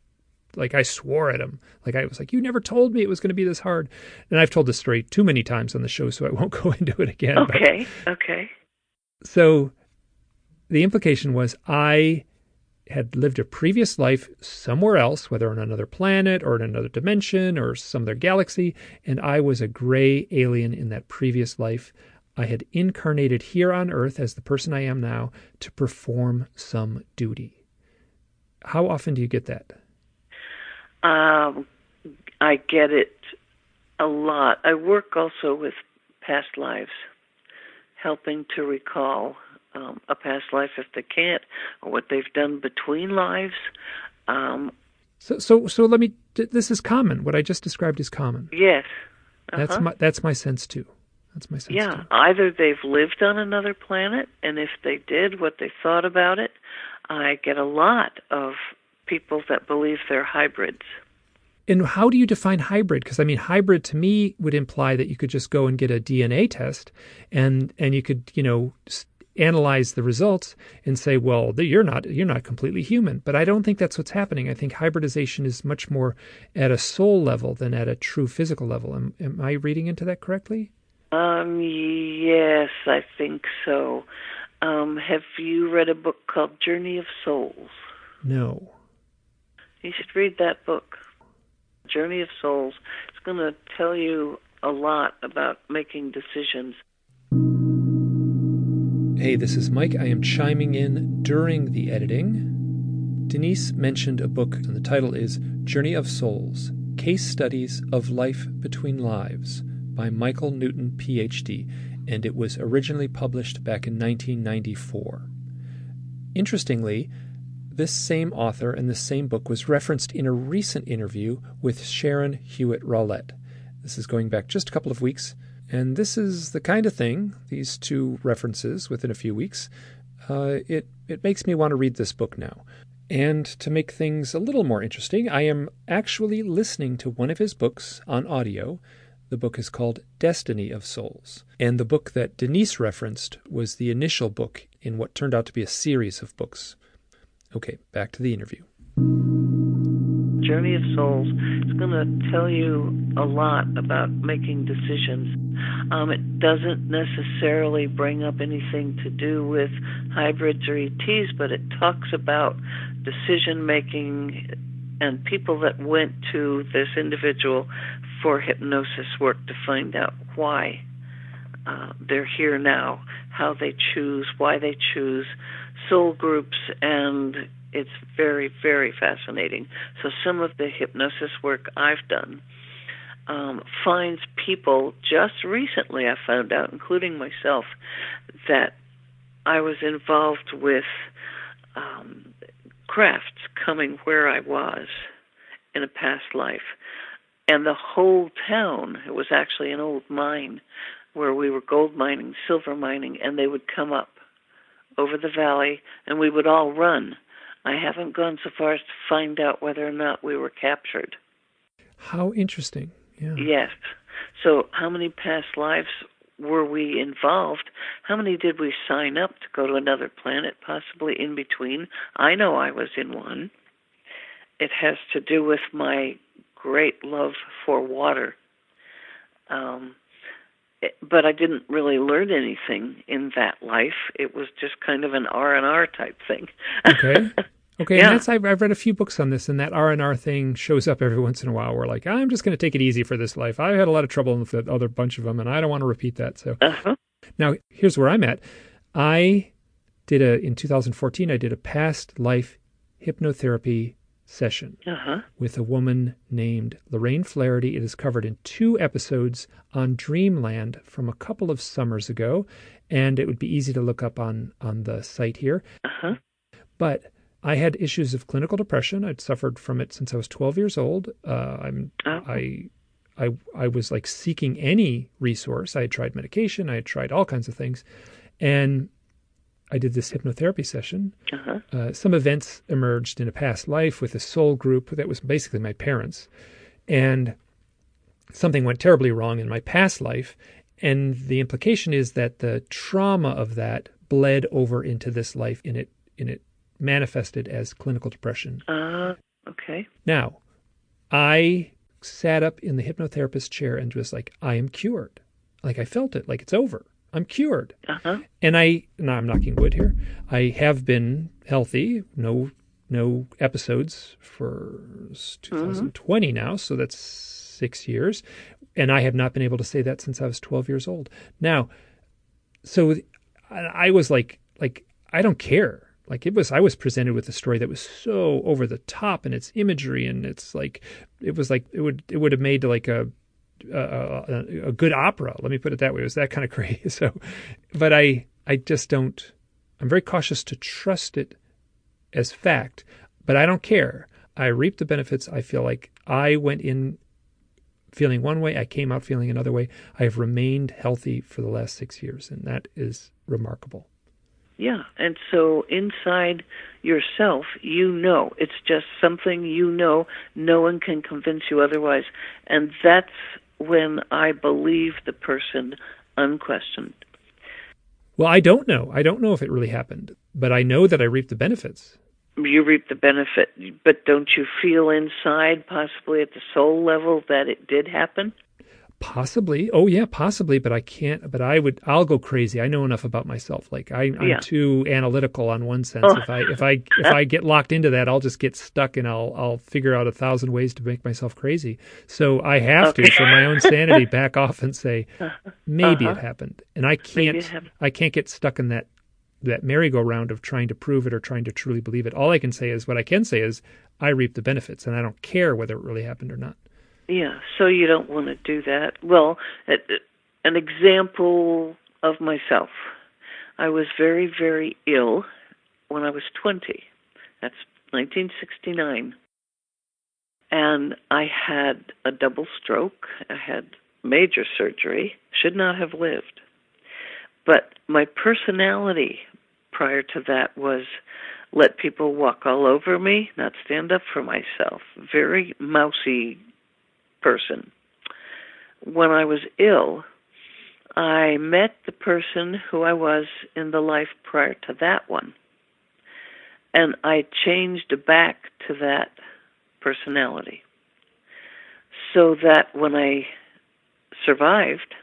like I swore at him. Like I was like, you never told me it was going to be this hard. And I've told this story too many times on the show, so I won't go into it again. Okay. But, okay. So the implication was I had lived a previous life somewhere else, whether on another planet or in another dimension or some other galaxy, and I was a gray alien in that previous life. I had incarnated here on Earth as the person I am now to perform some duty. How often do you get that? Um, I get it a lot. I work also with past lives, helping to recall um, a past life if they can't, or what they've done between lives. Um, so, so, so let me. This is common. What I just described is common. Yes, uh-huh. that's my that's my sense too. That's my sense. Yeah, too. either they've lived on another planet, and if they did, what they thought about it. I get a lot of people that believe they're hybrids. And how do you define hybrid? Because I mean, hybrid to me would imply that you could just go and get a DNA test, and and you could you know analyze the results and say, well, you're not you're not completely human. But I don't think that's what's happening. I think hybridization is much more at a soul level than at a true physical level. Am, am I reading into that correctly? Um, yes, I think so. Um, have you read a book called Journey of Souls? No. You should read that book. Journey of Souls. It's going to tell you a lot about making decisions. Hey, this is Mike. I am chiming in during the editing. Denise mentioned a book, and the title is Journey of Souls Case Studies of Life Between Lives by Michael Newton, PhD, and it was originally published back in 1994. Interestingly, this same author and this same book was referenced in a recent interview with Sharon Hewitt Rawlette. This is going back just a couple of weeks, and this is the kind of thing, these two references within a few weeks, uh, it, it makes me want to read this book now. And to make things a little more interesting, I am actually listening to one of his books on audio. The book is called Destiny of Souls. And the book that Denise referenced was the initial book in what turned out to be a series of books. Okay, back to the interview. Journey of Souls is going to tell you a lot about making decisions. Um, it doesn't necessarily bring up anything to do with hybrids or ETs, but it talks about decision making and people that went to this individual for hypnosis work to find out why uh, they're here now, how they choose, why they choose, soul groups, and it's very, very fascinating. So some of the hypnosis work I've done um, finds people just recently, I found out, including myself, that I was involved with um, crafts coming where I was in a past life. And the whole town, it was actually an old mine where we were gold mining, silver mining, and they would come up over the valley and we would all run I haven't gone so far as to find out whether or not we were captured. How interesting. Yeah. Yes. So, how many past lives were we involved? How many did we sign up to go to another planet, possibly in between? I know I was in one. It has to do with my great love for water. Um, but I didn't really learn anything in that life. It was just kind of an R and R type thing. Okay. Okay, yeah. and that's I've, I've read a few books on this, and that R and R thing shows up every once in a while. We're like I'm just going to take it easy for this life. I had a lot of trouble with the other bunch of them, and I don't want to repeat that. So uh-huh. now here's where I'm at. I did a in 2014. I did a past life hypnotherapy session uh-huh. with a woman named Lorraine Flaherty. It is covered in two episodes on Dreamland from a couple of summers ago, and it would be easy to look up on on the site here. Uh-huh. But I had issues of clinical depression. I'd suffered from it since I was 12 years old. Uh, I'm oh. I I I was like seeking any resource. I had tried medication. I had tried all kinds of things, and I did this hypnotherapy session. Uh-huh. Uh, some events emerged in a past life with a soul group that was basically my parents, and something went terribly wrong in my past life. And the implication is that the trauma of that bled over into this life, and it and it manifested as clinical depression. Uh, okay. Now, I sat up in the hypnotherapist chair and was like, I am cured. Like I felt it, like it's over. I'm cured. Uh-huh. And I, now I'm knocking wood here. I have been healthy, no, no episodes for 2020 mm-hmm. now, so that's six years, and I have not been able to say that since I was 12 years old. Now, so I was like, like I don't care like it was i was presented with a story that was so over the top in its imagery and it's like it was like it would it would have made like a a, good opera let me put it that way it was that kind of crazy so but i i just don't i'm very cautious to trust it as fact but i don't care i reap the benefits i feel like i went in feeling one way i came out feeling another way i have remained healthy for the last six years and that is remarkable yeah, and so inside yourself, you know. It's just something you know. No one can convince you otherwise. And that's when I believe the person unquestioned. Well, I don't know. I don't know if it really happened, but I know that I reaped the benefits. You reap the benefit, but don't you feel inside, possibly at the soul level, that it did happen? Possibly. Oh yeah, possibly, but I can't but I would I'll go crazy. I know enough about myself. Like I am yeah. too analytical on one sense. Oh. If I if I if I get locked into that, I'll just get stuck and I'll I'll figure out a thousand ways to make myself crazy. So I have okay. to for my own sanity back off and say maybe uh-huh. it happened. And I can't I can't get stuck in that that merry-go-round of trying to prove it or trying to truly believe it. All I can say is what I can say is I reap the benefits and I don't care whether it really happened or not. Yeah, so you don't want to do that. Well, an example of myself. I was very, very ill when I was 20. That's 1969. And I had a double stroke. I had major surgery. Should not have lived. But my personality prior to that was let people walk all over me, not stand up for myself. Very mousy person. When I was ill, I met the person who I was in the life prior to that one. And I changed back to that personality. So that when I survived,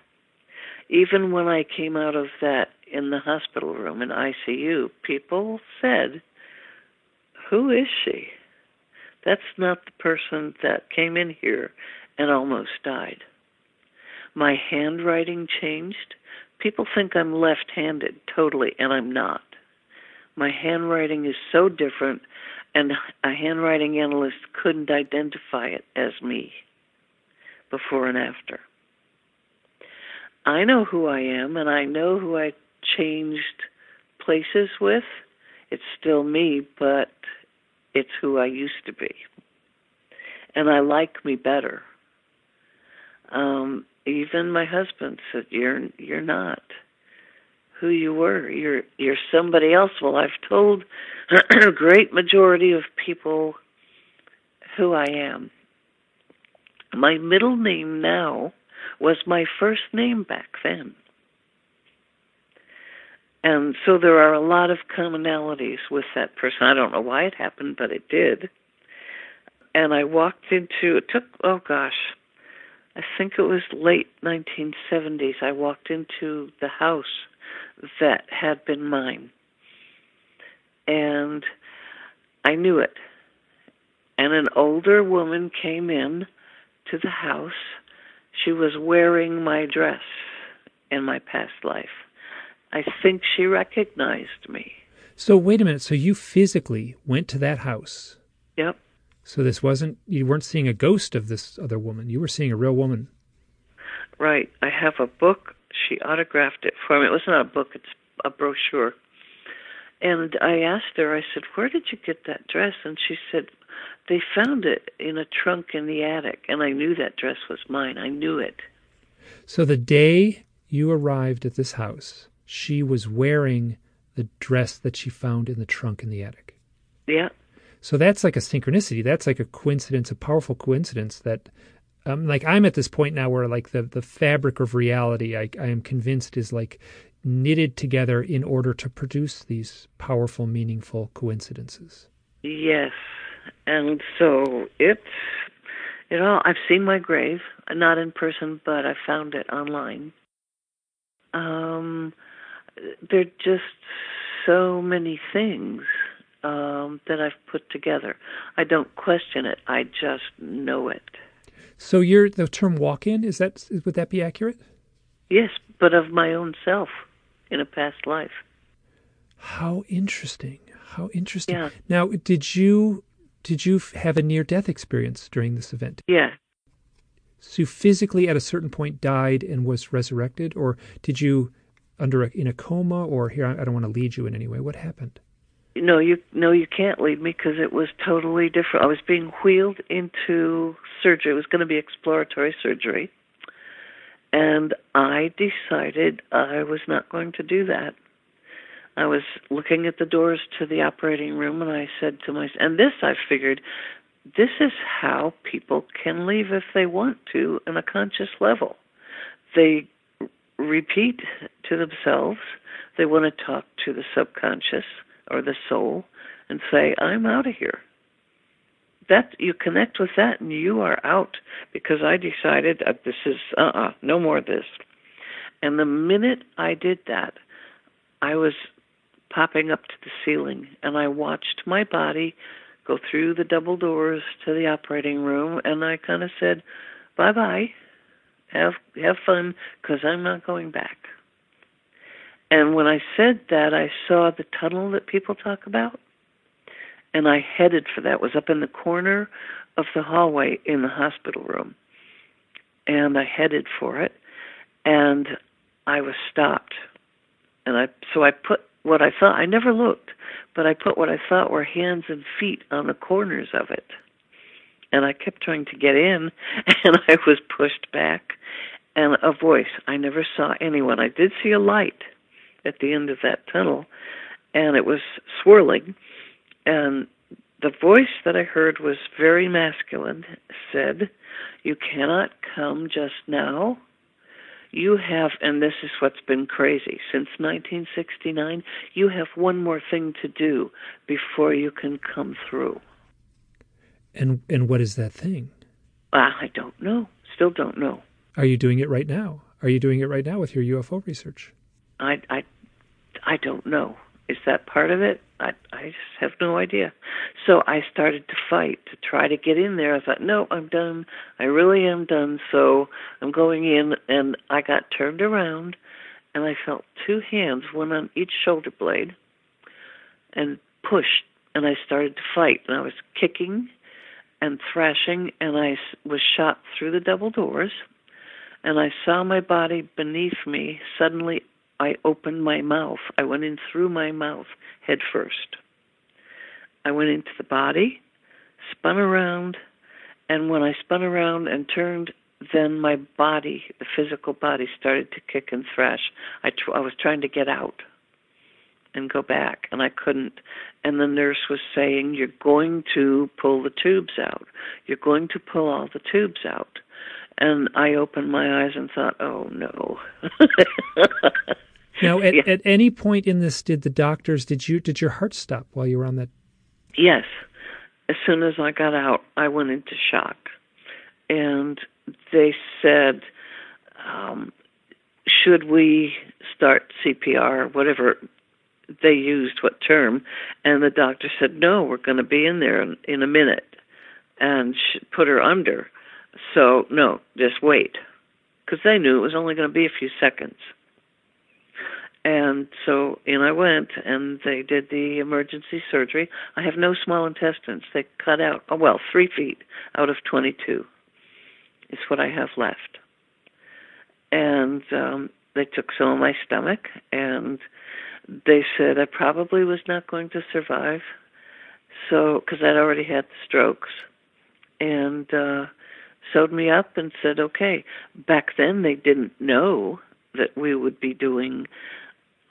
even when I came out of that in the hospital room in ICU, people said, Who is she? That's not the person that came in here and almost died. My handwriting changed. People think I'm left handed totally, and I'm not. My handwriting is so different, and a handwriting analyst couldn't identify it as me before and after. I know who I am, and I know who I changed places with. It's still me, but it's who I used to be. And I like me better. Um, even my husband said, "You're you're not who you were. You're you're somebody else." Well, I've told a great majority of people who I am. My middle name now was my first name back then. And so there are a lot of commonalities with that person. I don't know why it happened, but it did. And I walked into, it took, oh gosh, I think it was late 1970s. I walked into the house that had been mine. And I knew it. And an older woman came in to the house. She was wearing my dress in my past life. I think she recognized me. So, wait a minute. So, you physically went to that house? Yep. So this wasn't you weren't seeing a ghost of this other woman. You were seeing a real woman. Right. I have a book. She autographed it for me. It wasn't a book, it's a brochure. And I asked her, I said, Where did you get that dress? And she said, They found it in a trunk in the attic. And I knew that dress was mine. I knew it. So the day you arrived at this house, she was wearing the dress that she found in the trunk in the attic. Yeah. So that's like a synchronicity. That's like a coincidence, a powerful coincidence that um, like I'm at this point now where like the the fabric of reality I, I am convinced is like knitted together in order to produce these powerful, meaningful coincidences. Yes, and so it's you know I've seen my grave, not in person, but I found it online. Um, there are just so many things um, that I've put together. I don't question it. I just know it. So you're the term walk-in is that would that be accurate? Yes, but of my own self in a past life. How interesting. How interesting. Yeah. Now, did you did you have a near death experience during this event? Yeah. So you physically at a certain point died and was resurrected or did you under a, in a coma or here I don't want to lead you in any way. What happened? No, you no, you can't leave me because it was totally different. I was being wheeled into surgery. It was going to be exploratory surgery, and I decided I was not going to do that. I was looking at the doors to the operating room, and I said to myself, and this I figured, this is how people can leave if they want to on a conscious level. They repeat to themselves. They want to talk to the subconscious or the soul and say, I'm out of here. That you connect with that and you are out because I decided uh, this is uh uh-uh, uh no more of this. And the minute I did that, I was popping up to the ceiling and I watched my body go through the double doors to the operating room and I kind of said, "Bye bye. Have have fun cuz I'm not going back." And when I said that, I saw the tunnel that people talk about, and I headed for that. It was up in the corner of the hallway in the hospital room. and I headed for it, and I was stopped, and I so I put what I thought I never looked, but I put what I thought were hands and feet on the corners of it, and I kept trying to get in, and I was pushed back, and a voice. I never saw anyone. I did see a light at the end of that tunnel, and it was swirling, and the voice that I heard was very masculine. Said, "You cannot come just now." You have, and this is what's been crazy since 1969, you have one more thing to do before you can come through. And and what is that thing? Uh, I don't know. Still don't know. Are you doing it right now? Are you doing it right now with your UFO research? I I I don't know. Is that part of it? I I just have no idea. So I started to fight to try to get in there. I thought, no, I'm done. I really am done. So I'm going in, and I got turned around, and I felt two hands, one on each shoulder blade, and pushed, and I started to fight, and I was kicking and thrashing, and I was shot through the double doors, and I saw my body beneath me suddenly I opened my mouth. I went in through my mouth head first. I went into the body, spun around, and when I spun around and turned, then my body, the physical body, started to kick and thrash. I, tr- I was trying to get out and go back, and I couldn't. And the nurse was saying, You're going to pull the tubes out. You're going to pull all the tubes out. And I opened my eyes and thought, Oh no. Now, at, yeah. at any point in this, did the doctors did you did your heart stop while you were on that? Yes. As soon as I got out, I went into shock, and they said, um, "Should we start CPR? Whatever they used, what term?" And the doctor said, "No, we're going to be in there in, in a minute, and put her under." So no, just wait, because they knew it was only going to be a few seconds. And so in I went, and they did the emergency surgery. I have no small intestines. They cut out, oh, well, three feet out of 22 is what I have left. And um, they took some of my stomach, and they said I probably was not going to survive. So, because I'd already had the strokes, and uh, sewed me up and said, okay. Back then, they didn't know that we would be doing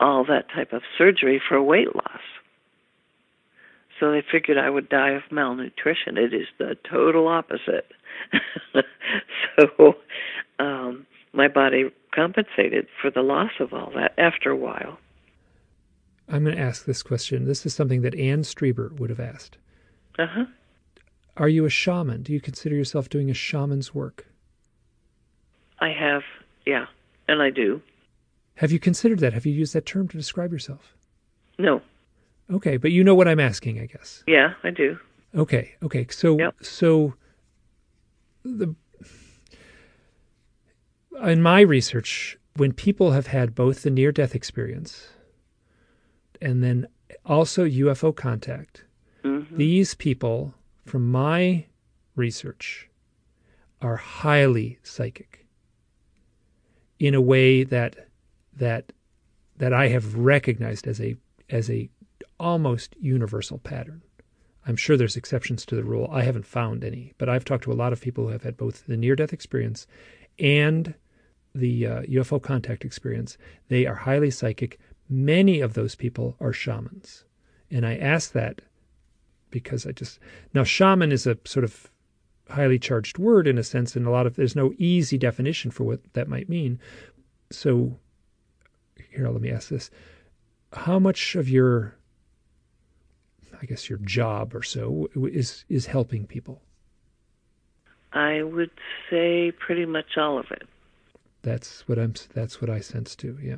all that type of surgery for weight loss. So they figured I would die of malnutrition. It is the total opposite. so um, my body compensated for the loss of all that after a while. I'm going to ask this question. This is something that Anne Strieber would have asked. Uh huh. Are you a shaman? Do you consider yourself doing a shaman's work? I have, yeah, and I do. Have you considered that? Have you used that term to describe yourself? No. Okay, but you know what I'm asking, I guess. Yeah, I do. Okay, okay. So yep. so the in my research, when people have had both the near death experience and then also UFO contact, mm-hmm. these people, from my research, are highly psychic in a way that that that I have recognized as a as a almost universal pattern. I'm sure there's exceptions to the rule. I haven't found any, but I've talked to a lot of people who have had both the near death experience and the uh, UFO contact experience. They are highly psychic. Many of those people are shamans. And I ask that because I just now shaman is a sort of highly charged word in a sense and a lot of there's no easy definition for what that might mean. So here, let me ask this. How much of your, I guess, your job or so is, is helping people? I would say pretty much all of it. That's what I'm. That's what I sense too. Yeah,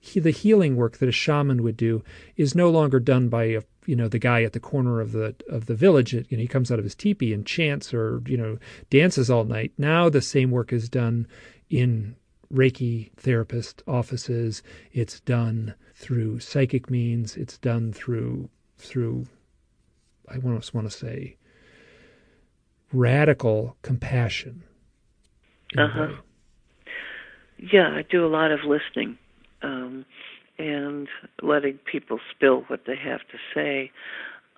he, the healing work that a shaman would do is no longer done by a, you know the guy at the corner of the of the village. You know, he comes out of his teepee and chants or you know dances all night. Now the same work is done in Reiki therapist offices. It's done through psychic means. It's done through through I almost want to say radical compassion. Uh-huh. Yeah, I do a lot of listening um, and letting people spill what they have to say.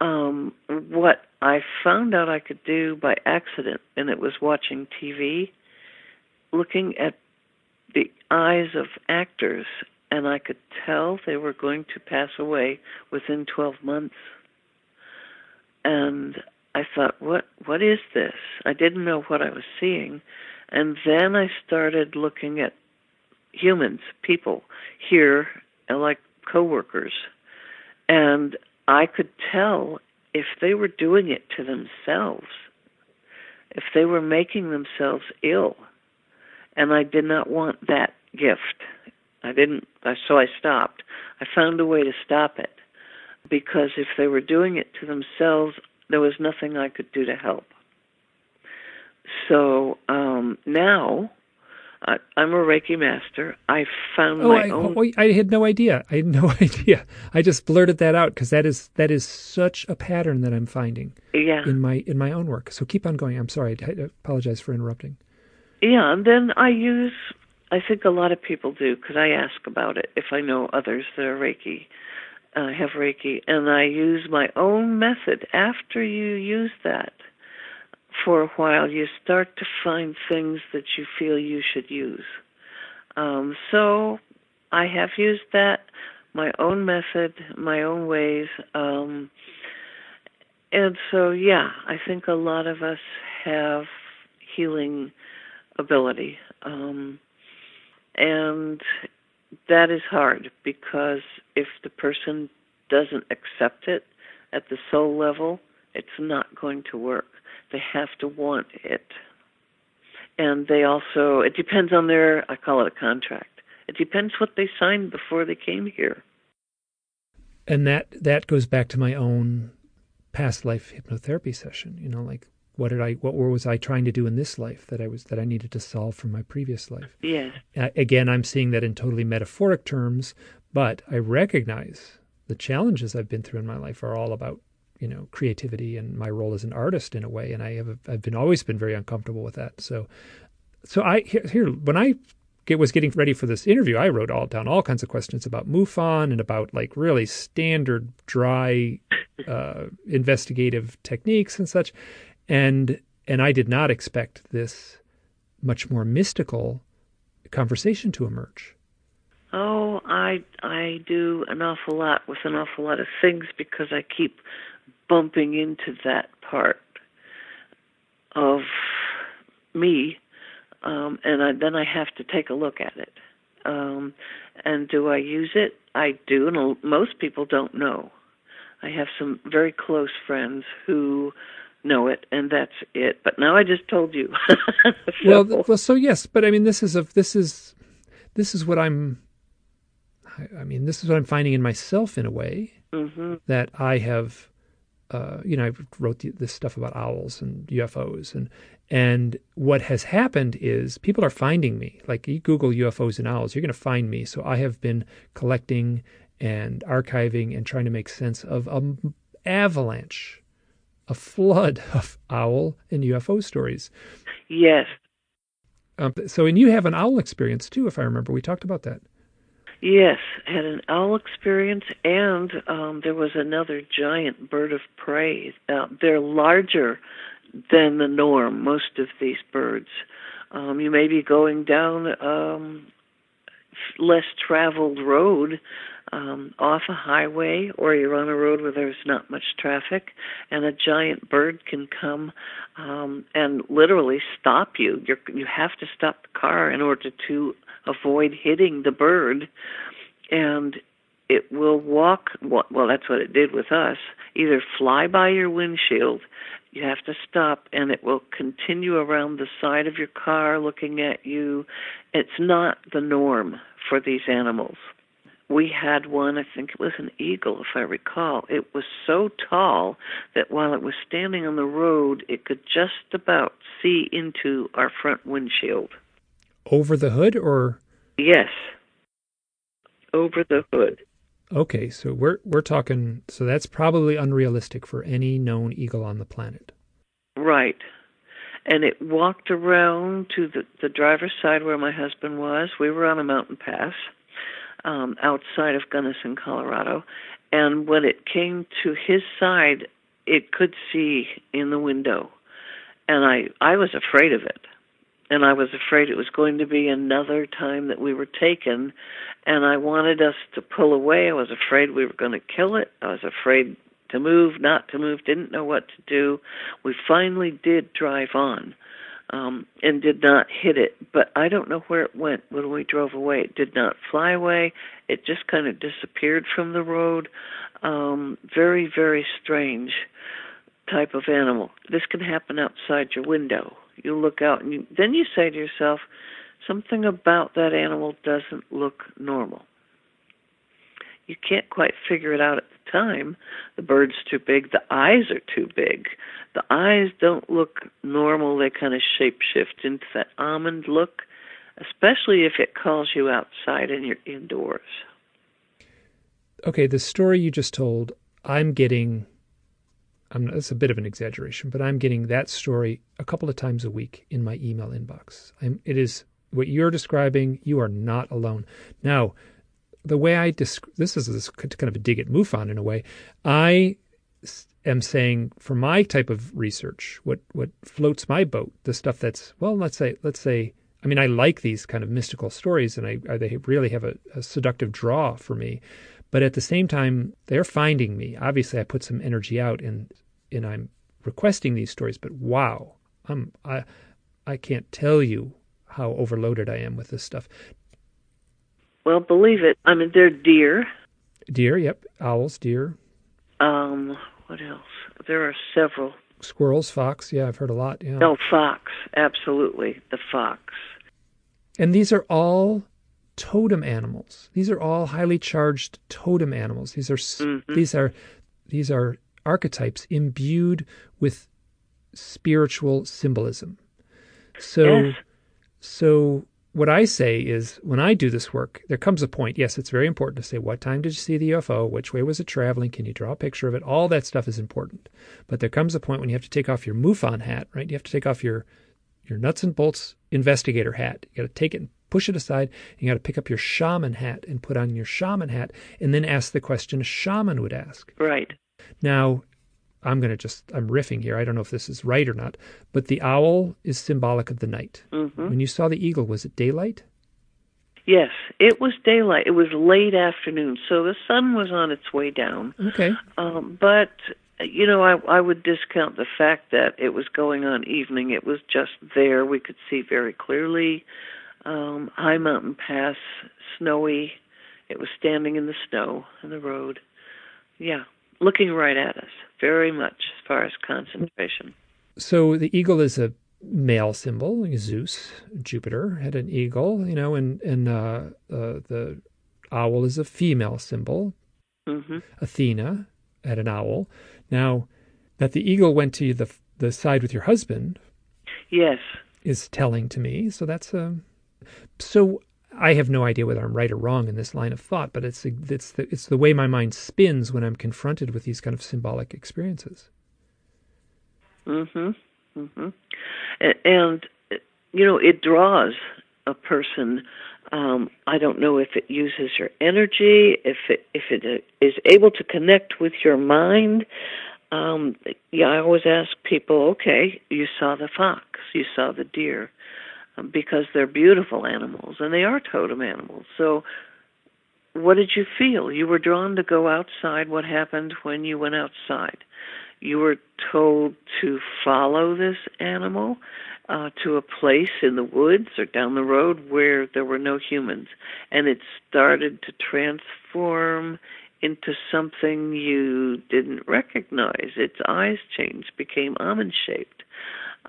Um, what I found out I could do by accident, and it was watching TV, looking at the eyes of actors, and I could tell they were going to pass away within 12 months. And I thought, what what is this? I didn't know what I was seeing, and then I started looking at humans, people here, like coworkers, and I could tell if they were doing it to themselves, if they were making themselves ill, and I did not want that gift. I didn't, so I stopped. I found a way to stop it because if they were doing it to themselves, there was nothing I could do to help. So um, now I, am a Reiki master. I found oh, my I, own. Oh, I had no idea. I had no idea. I just blurted that out because that is that is such a pattern that I'm finding. Yeah. In my in my own work. So keep on going. I'm sorry. I apologize for interrupting. Yeah, and then I use. I think a lot of people do because I ask about it if I know others that are Reiki, uh, have Reiki, and I use my own method. After you use that, for a while, you start to find things that you feel you should use. Um, so I have used that, my own method, my own ways. Um, and so, yeah, I think a lot of us have healing ability. Um, and that is hard because if the person doesn't accept it at the soul level, it's not going to work. They have to want it. And they also, it depends on their, I call it a contract. It depends what they signed before they came here. And that that goes back to my own past life hypnotherapy session. You know, like what did I, what was I trying to do in this life that I was that I needed to solve from my previous life? Yes. Uh, again, I'm seeing that in totally metaphoric terms, but I recognize the challenges I've been through in my life are all about you know creativity and my role as an artist in a way and i have i've been always been very uncomfortable with that. So so i here, here when i get, was getting ready for this interview i wrote all down all kinds of questions about mufon and about like really standard dry uh, investigative techniques and such. And and i did not expect this much more mystical conversation to emerge. Oh, I I do an awful lot with an awful lot of things because I keep bumping into that part of me, um, and I, then I have to take a look at it. Um, and do I use it? I do, and most people don't know. I have some very close friends who know it, and that's it. But now I just told you. so. Well, well, so yes, but I mean, this is a this is this is what I'm. I, I mean, this is what I'm finding in myself in a way mm-hmm. that I have uh, you know, I wrote the, this stuff about owls and UFOs, and and what has happened is people are finding me. Like you Google UFOs and owls, you're going to find me. So I have been collecting and archiving and trying to make sense of an avalanche, a flood of owl and UFO stories. Yes. Um, so, and you have an owl experience too, if I remember. We talked about that. Yes, had an owl experience, and um, there was another giant bird of prey. Uh, they're larger than the norm. Most of these birds, um, you may be going down um, less traveled road um, off a highway, or you're on a road where there's not much traffic, and a giant bird can come um, and literally stop you. You're, you have to stop the car in order to avoid hitting the bird and it will walk well that's what it did with us either fly by your windshield you have to stop and it will continue around the side of your car looking at you. It's not the norm for these animals. We had one i think it was an eagle if i recall. It was so tall that while it was standing on the road it could just about see into our front windshield over the hood or Yes. Over the hood. Okay, so we're we're talking so that's probably unrealistic for any known eagle on the planet. Right. and it walked around to the the driver's side where my husband was. We were on a mountain pass um, outside of Gunnison, Colorado, and when it came to his side, it could see in the window, and I I was afraid of it, and I was afraid it was going to be another time that we were taken, and I wanted us to pull away. I was afraid we were going to kill it. I was afraid to move, not to move, didn't know what to do. We finally did drive on um, and did not hit it, but I don't know where it went when we drove away. It did not fly away, it just kind of disappeared from the road. Um, very, very strange type of animal. This can happen outside your window. You look out and you, then you say to yourself, something about that animal doesn't look normal. You can't quite figure it out at the time. The bird's too big, the eyes are too big. The eyes don't look normal, they kind of shapeshift into that almond look, especially if it calls you outside and you're indoors. Okay, the story you just told, I'm getting I'm, it's a bit of an exaggeration, but I'm getting that story a couple of times a week in my email inbox. I'm, it is what you're describing. You are not alone. Now, the way I describe this is this kind of a dig at MUFON in a way. I am saying for my type of research, what what floats my boat, the stuff that's well, let's say let's say. I mean, I like these kind of mystical stories, and I, I they really have a, a seductive draw for me. But at the same time, they're finding me. Obviously, I put some energy out, and and I'm requesting these stories. But wow, I'm I I can't tell you how overloaded I am with this stuff. Well, believe it. I mean, they're deer. Deer, yep. Owls, deer. Um, what else? There are several. Squirrels, fox. Yeah, I've heard a lot. Yeah. No, fox. Absolutely, the fox. And these are all totem animals. These are all highly charged totem animals. These are mm-hmm. these are these are archetypes imbued with spiritual symbolism. So yes. so what I say is when I do this work, there comes a point. Yes, it's very important to say what time did you see the UFO? Which way was it traveling? Can you draw a picture of it? All that stuff is important. But there comes a point when you have to take off your MUFON hat, right? You have to take off your your nuts and bolts investigator hat. You got to take it and push it aside. You got to pick up your shaman hat and put on your shaman hat, and then ask the question a shaman would ask. Right. Now, I'm going to just, I'm riffing here. I don't know if this is right or not, but the owl is symbolic of the night. Mm-hmm. When you saw the eagle, was it daylight? Yes, it was daylight. It was late afternoon, so the sun was on its way down. Okay. Um, but you know, I I would discount the fact that it was going on evening. It was just there. We could see very clearly. Um, high mountain pass, snowy. It was standing in the snow in the road. Yeah, looking right at us, very much as far as concentration. So the eagle is a male symbol. Zeus, Jupiter had an eagle, you know, and and uh, uh, the owl is a female symbol. Mm-hmm. Athena had an owl. Now, that the eagle went to the the side with your husband, yes, is telling to me. So that's a. Um, so I have no idea whether I'm right or wrong in this line of thought, but it's it's the, it's the way my mind spins when I'm confronted with these kind of symbolic experiences. Mhm. Mhm. And you know, it draws a person. Um, I don't know if it uses your energy, if it if it is able to connect with your mind. Um, yeah, I always ask people, okay, you saw the fox, you saw the deer because they're beautiful animals and they are totem animals. So, what did you feel? You were drawn to go outside. What happened when you went outside? You were told to follow this animal uh, to a place in the woods or down the road where there were no humans, and it started to transform into something you didn't recognize. Its eyes changed, became almond shaped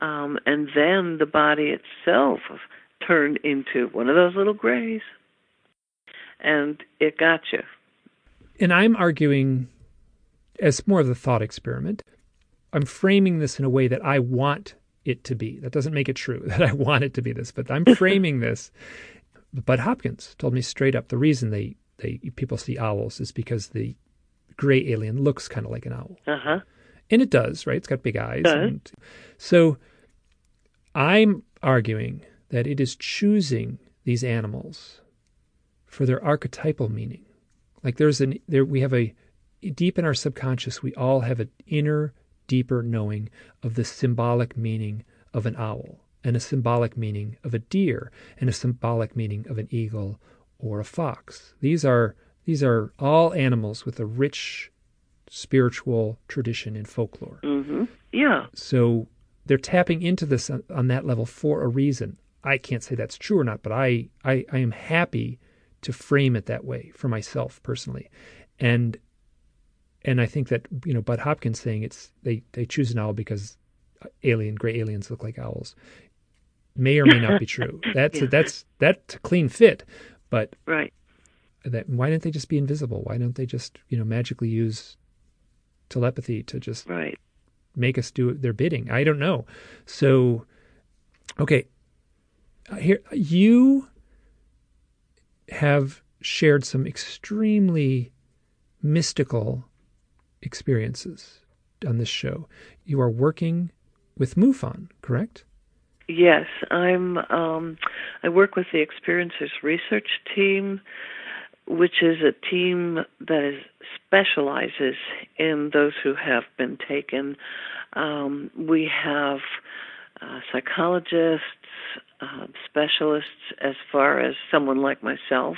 um, and then the body itself turned into one of those little grays, and it got you. And I'm arguing, as more of the thought experiment, I'm framing this in a way that I want it to be. That doesn't make it true that I want it to be this, but I'm framing this. Bud Hopkins told me straight up the reason they, they people see owls is because the gray alien looks kind of like an owl. Uh huh and it does, right? It's got big eyes. And so I'm arguing that it is choosing these animals for their archetypal meaning. Like there's an there we have a deep in our subconscious we all have an inner deeper knowing of the symbolic meaning of an owl and a symbolic meaning of a deer and a symbolic meaning of an eagle or a fox. These are these are all animals with a rich spiritual tradition in folklore. Mm-hmm. Yeah. So they're tapping into this on, on, that level for a reason. I can't say that's true or not, but I, I, I am happy to frame it that way for myself personally. And and I think that you know Bud Hopkins saying it's they they choose an owl because alien gray aliens look like owls may or may not be true. That's yeah. that's that's a clean fit, but right. That why didn't they just be invisible? Why don't they just you know magically use telepathy to just right. make us do their bidding? I don't know. So, okay, uh, here you have shared some extremely mystical experiences on this show. You are working with MUFON, correct? Yes, I'm. Um, I work with the Experiencers Research Team, which is a team that is, specializes in those who have been taken. Um, we have uh, psychologists, uh, specialists, as far as someone like myself,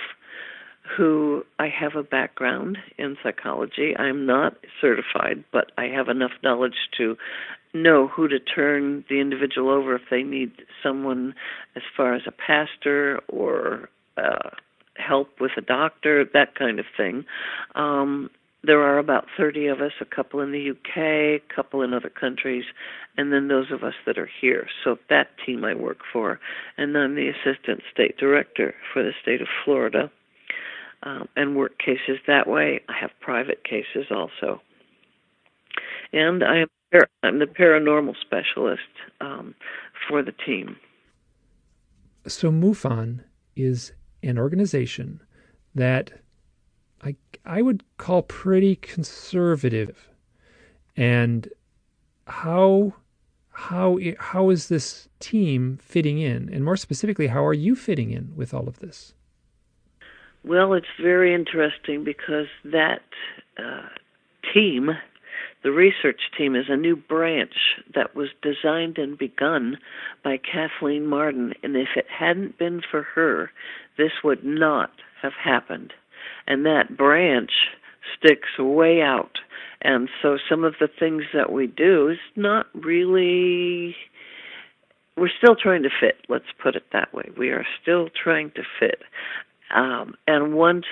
who I have a background in psychology. I'm not certified, but I have enough knowledge to know who to turn the individual over if they need someone as far as a pastor or uh, help with a doctor, that kind of thing. Um, there are about 30 of us, a couple in the UK, a couple in other countries, and then those of us that are here. So that team I work for. And I'm the assistant state director for the state of Florida um, and work cases that way. I have private cases also. And I am I'm the paranormal specialist um, for the team. So MUFON is an organization that I I would call pretty conservative. And how how how is this team fitting in? And more specifically, how are you fitting in with all of this? Well, it's very interesting because that uh, team the research team is a new branch that was designed and begun by Kathleen Marden, and if it hadn't been for her, this would not have happened. And that branch sticks way out. And so some of the things that we do is not really we're still trying to fit, let's put it that way. We are still trying to fit. Um, and once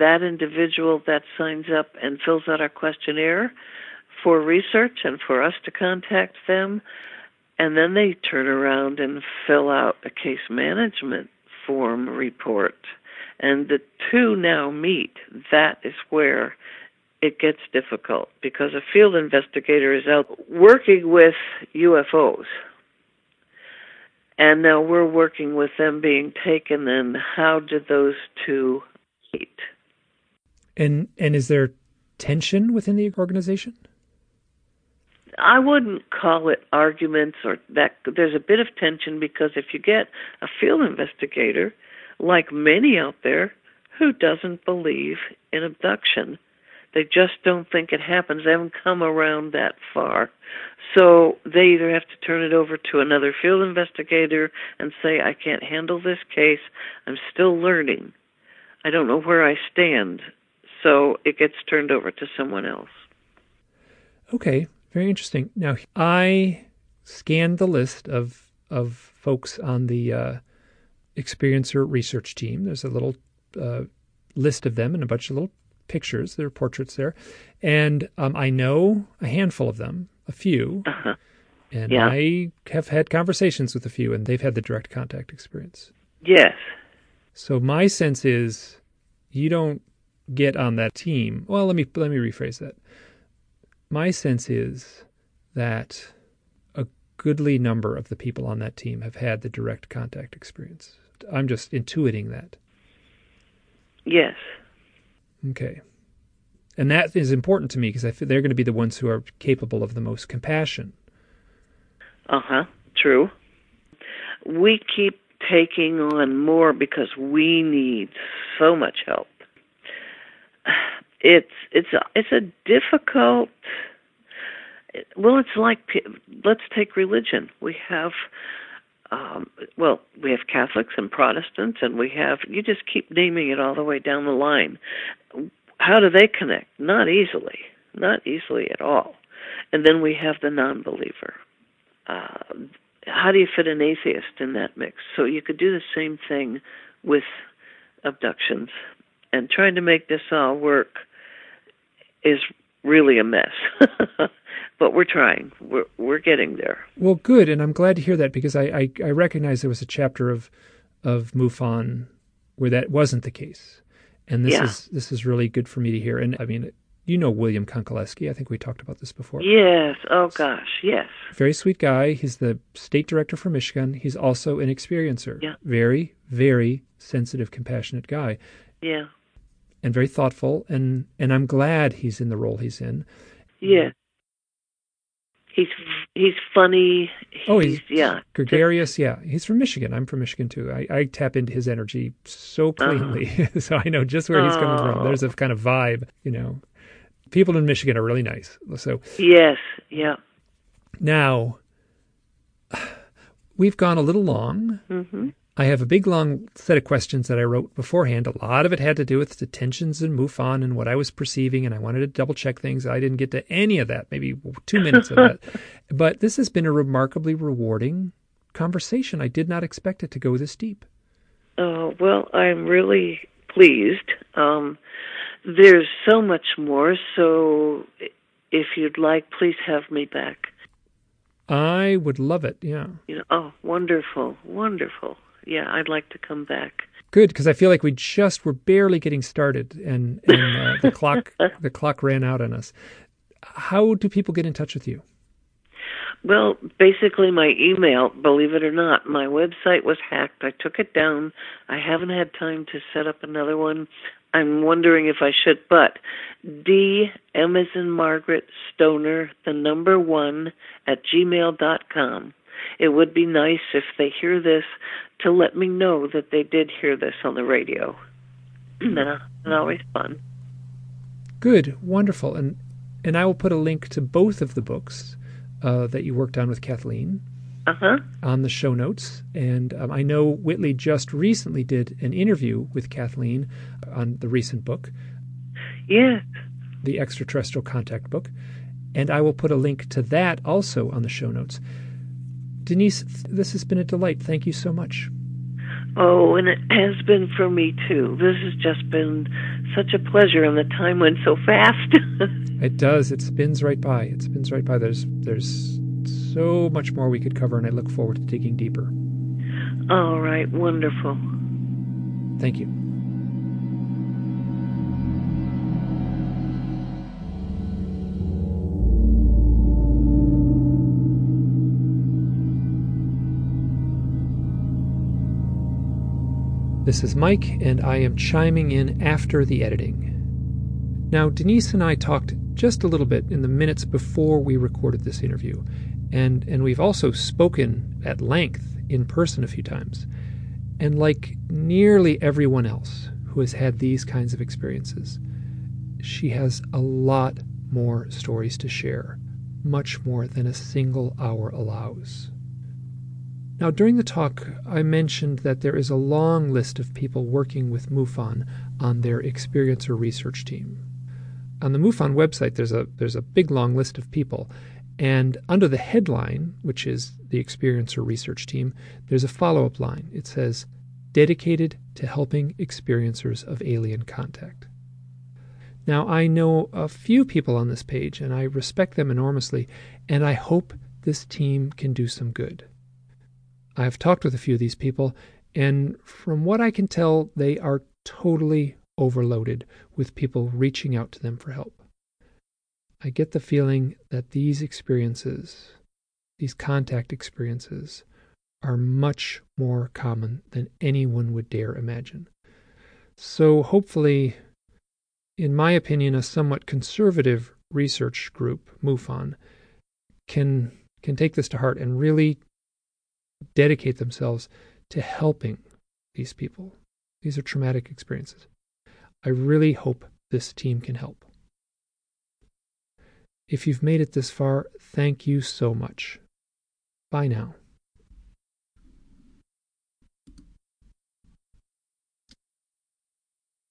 that individual that signs up and fills out our questionnaire, for research and for us to contact them. And then they turn around and fill out a case management form report. And the two now meet. That is where it gets difficult because a field investigator is out working with UFOs. And now we're working with them being taken, and how do those two meet? And and is there tension within the organization? I wouldn't call it arguments or that there's a bit of tension because if you get a field investigator, like many out there, who doesn't believe in abduction, they just don't think it happens. They haven't come around that far. So they either have to turn it over to another field investigator and say, I can't handle this case. I'm still learning. I don't know where I stand. So it gets turned over to someone else. Okay. Very interesting. Now, I scanned the list of of folks on the uh, experiencer research team. There's a little uh, list of them and a bunch of little pictures. There are portraits there, and um, I know a handful of them, a few, uh-huh. and yeah. I have had conversations with a few, and they've had the direct contact experience. Yes. So my sense is, you don't get on that team. Well, let me let me rephrase that my sense is that a goodly number of the people on that team have had the direct contact experience. I'm just intuiting that. Yes. Okay. And that is important to me because I feel they're going to be the ones who are capable of the most compassion. Uh huh. True. we keep taking on more because we need so much help. It's it's a, it's a difficult. Well, it's like let's take religion. We have um, well, we have Catholics and Protestants, and we have, you just keep naming it all the way down the line. How do they connect? Not easily, not easily at all. And then we have the non believer. Uh, how do you fit an atheist in that mix? So you could do the same thing with abductions. And trying to make this all work is really a mess. but we're trying. We're we're getting there. Well, good, and I'm glad to hear that because I I, I recognize there was a chapter of of MUFON where that wasn't the case, and this yeah. is this is really good for me to hear. And I mean, you know William Konkolewski. I think we talked about this before. Yes. Oh gosh. Yes. Very sweet guy. He's the state director for Michigan. He's also an experiencer. Yeah. Very very sensitive, compassionate guy. Yeah. And very thoughtful, and and I'm glad he's in the role he's in. Yeah he's he's funny. Oh, he's, he's yeah gregarious. Yeah, he's from Michigan. I'm from Michigan too. I, I tap into his energy so uh-huh. cleanly, uh-huh. so I know just where he's coming from. There's a kind of vibe, you know. People in Michigan are really nice. So yes, yeah. Now we've gone a little long. Mm-hmm. I have a big long set of questions that I wrote beforehand. A lot of it had to do with detentions and MUFON and what I was perceiving, and I wanted to double check things. I didn't get to any of that, maybe two minutes of that. But this has been a remarkably rewarding conversation. I did not expect it to go this deep. Oh, well, I'm really pleased. Um, there's so much more, so if you'd like, please have me back. I would love it, yeah. You know, oh, wonderful, wonderful yeah, I'd like to come back. Good, because I feel like we just were barely getting started, and, and uh, the clock the clock ran out on us. How do people get in touch with you? Well, basically, my email, believe it or not, my website was hacked. I took it down. I haven't had time to set up another one. I'm wondering if I should, but D in Margaret Stoner, the number one at gmail dot com. It would be nice if they hear this to let me know that they did hear this on the radio. That's always fun. Good, wonderful, and and I will put a link to both of the books uh, that you worked on with Kathleen uh-huh. on the show notes. And um, I know Whitley just recently did an interview with Kathleen on the recent book. Yes. The extraterrestrial contact book. And I will put a link to that also on the show notes. Denise, this has been a delight. Thank you so much. Oh, and it has been for me too. This has just been such a pleasure, and the time went so fast. it does. It spins right by. It spins right by. There's there's so much more we could cover, and I look forward to digging deeper. All right, wonderful. Thank you. This is Mike, and I am chiming in after the editing. Now, Denise and I talked just a little bit in the minutes before we recorded this interview, and, and we've also spoken at length in person a few times. And like nearly everyone else who has had these kinds of experiences, she has a lot more stories to share, much more than a single hour allows. Now, during the talk, I mentioned that there is a long list of people working with MUFON on their experiencer research team. On the MUFON website, there's a, there's a big long list of people, and under the headline, which is the experiencer research team, there's a follow up line. It says, dedicated to helping experiencers of alien contact. Now, I know a few people on this page, and I respect them enormously, and I hope this team can do some good. I've talked with a few of these people, and from what I can tell, they are totally overloaded with people reaching out to them for help. I get the feeling that these experiences, these contact experiences, are much more common than anyone would dare imagine. So, hopefully, in my opinion, a somewhat conservative research group, MUFON, can can take this to heart and really dedicate themselves to helping these people. These are traumatic experiences. I really hope this team can help. If you've made it this far, thank you so much. Bye now.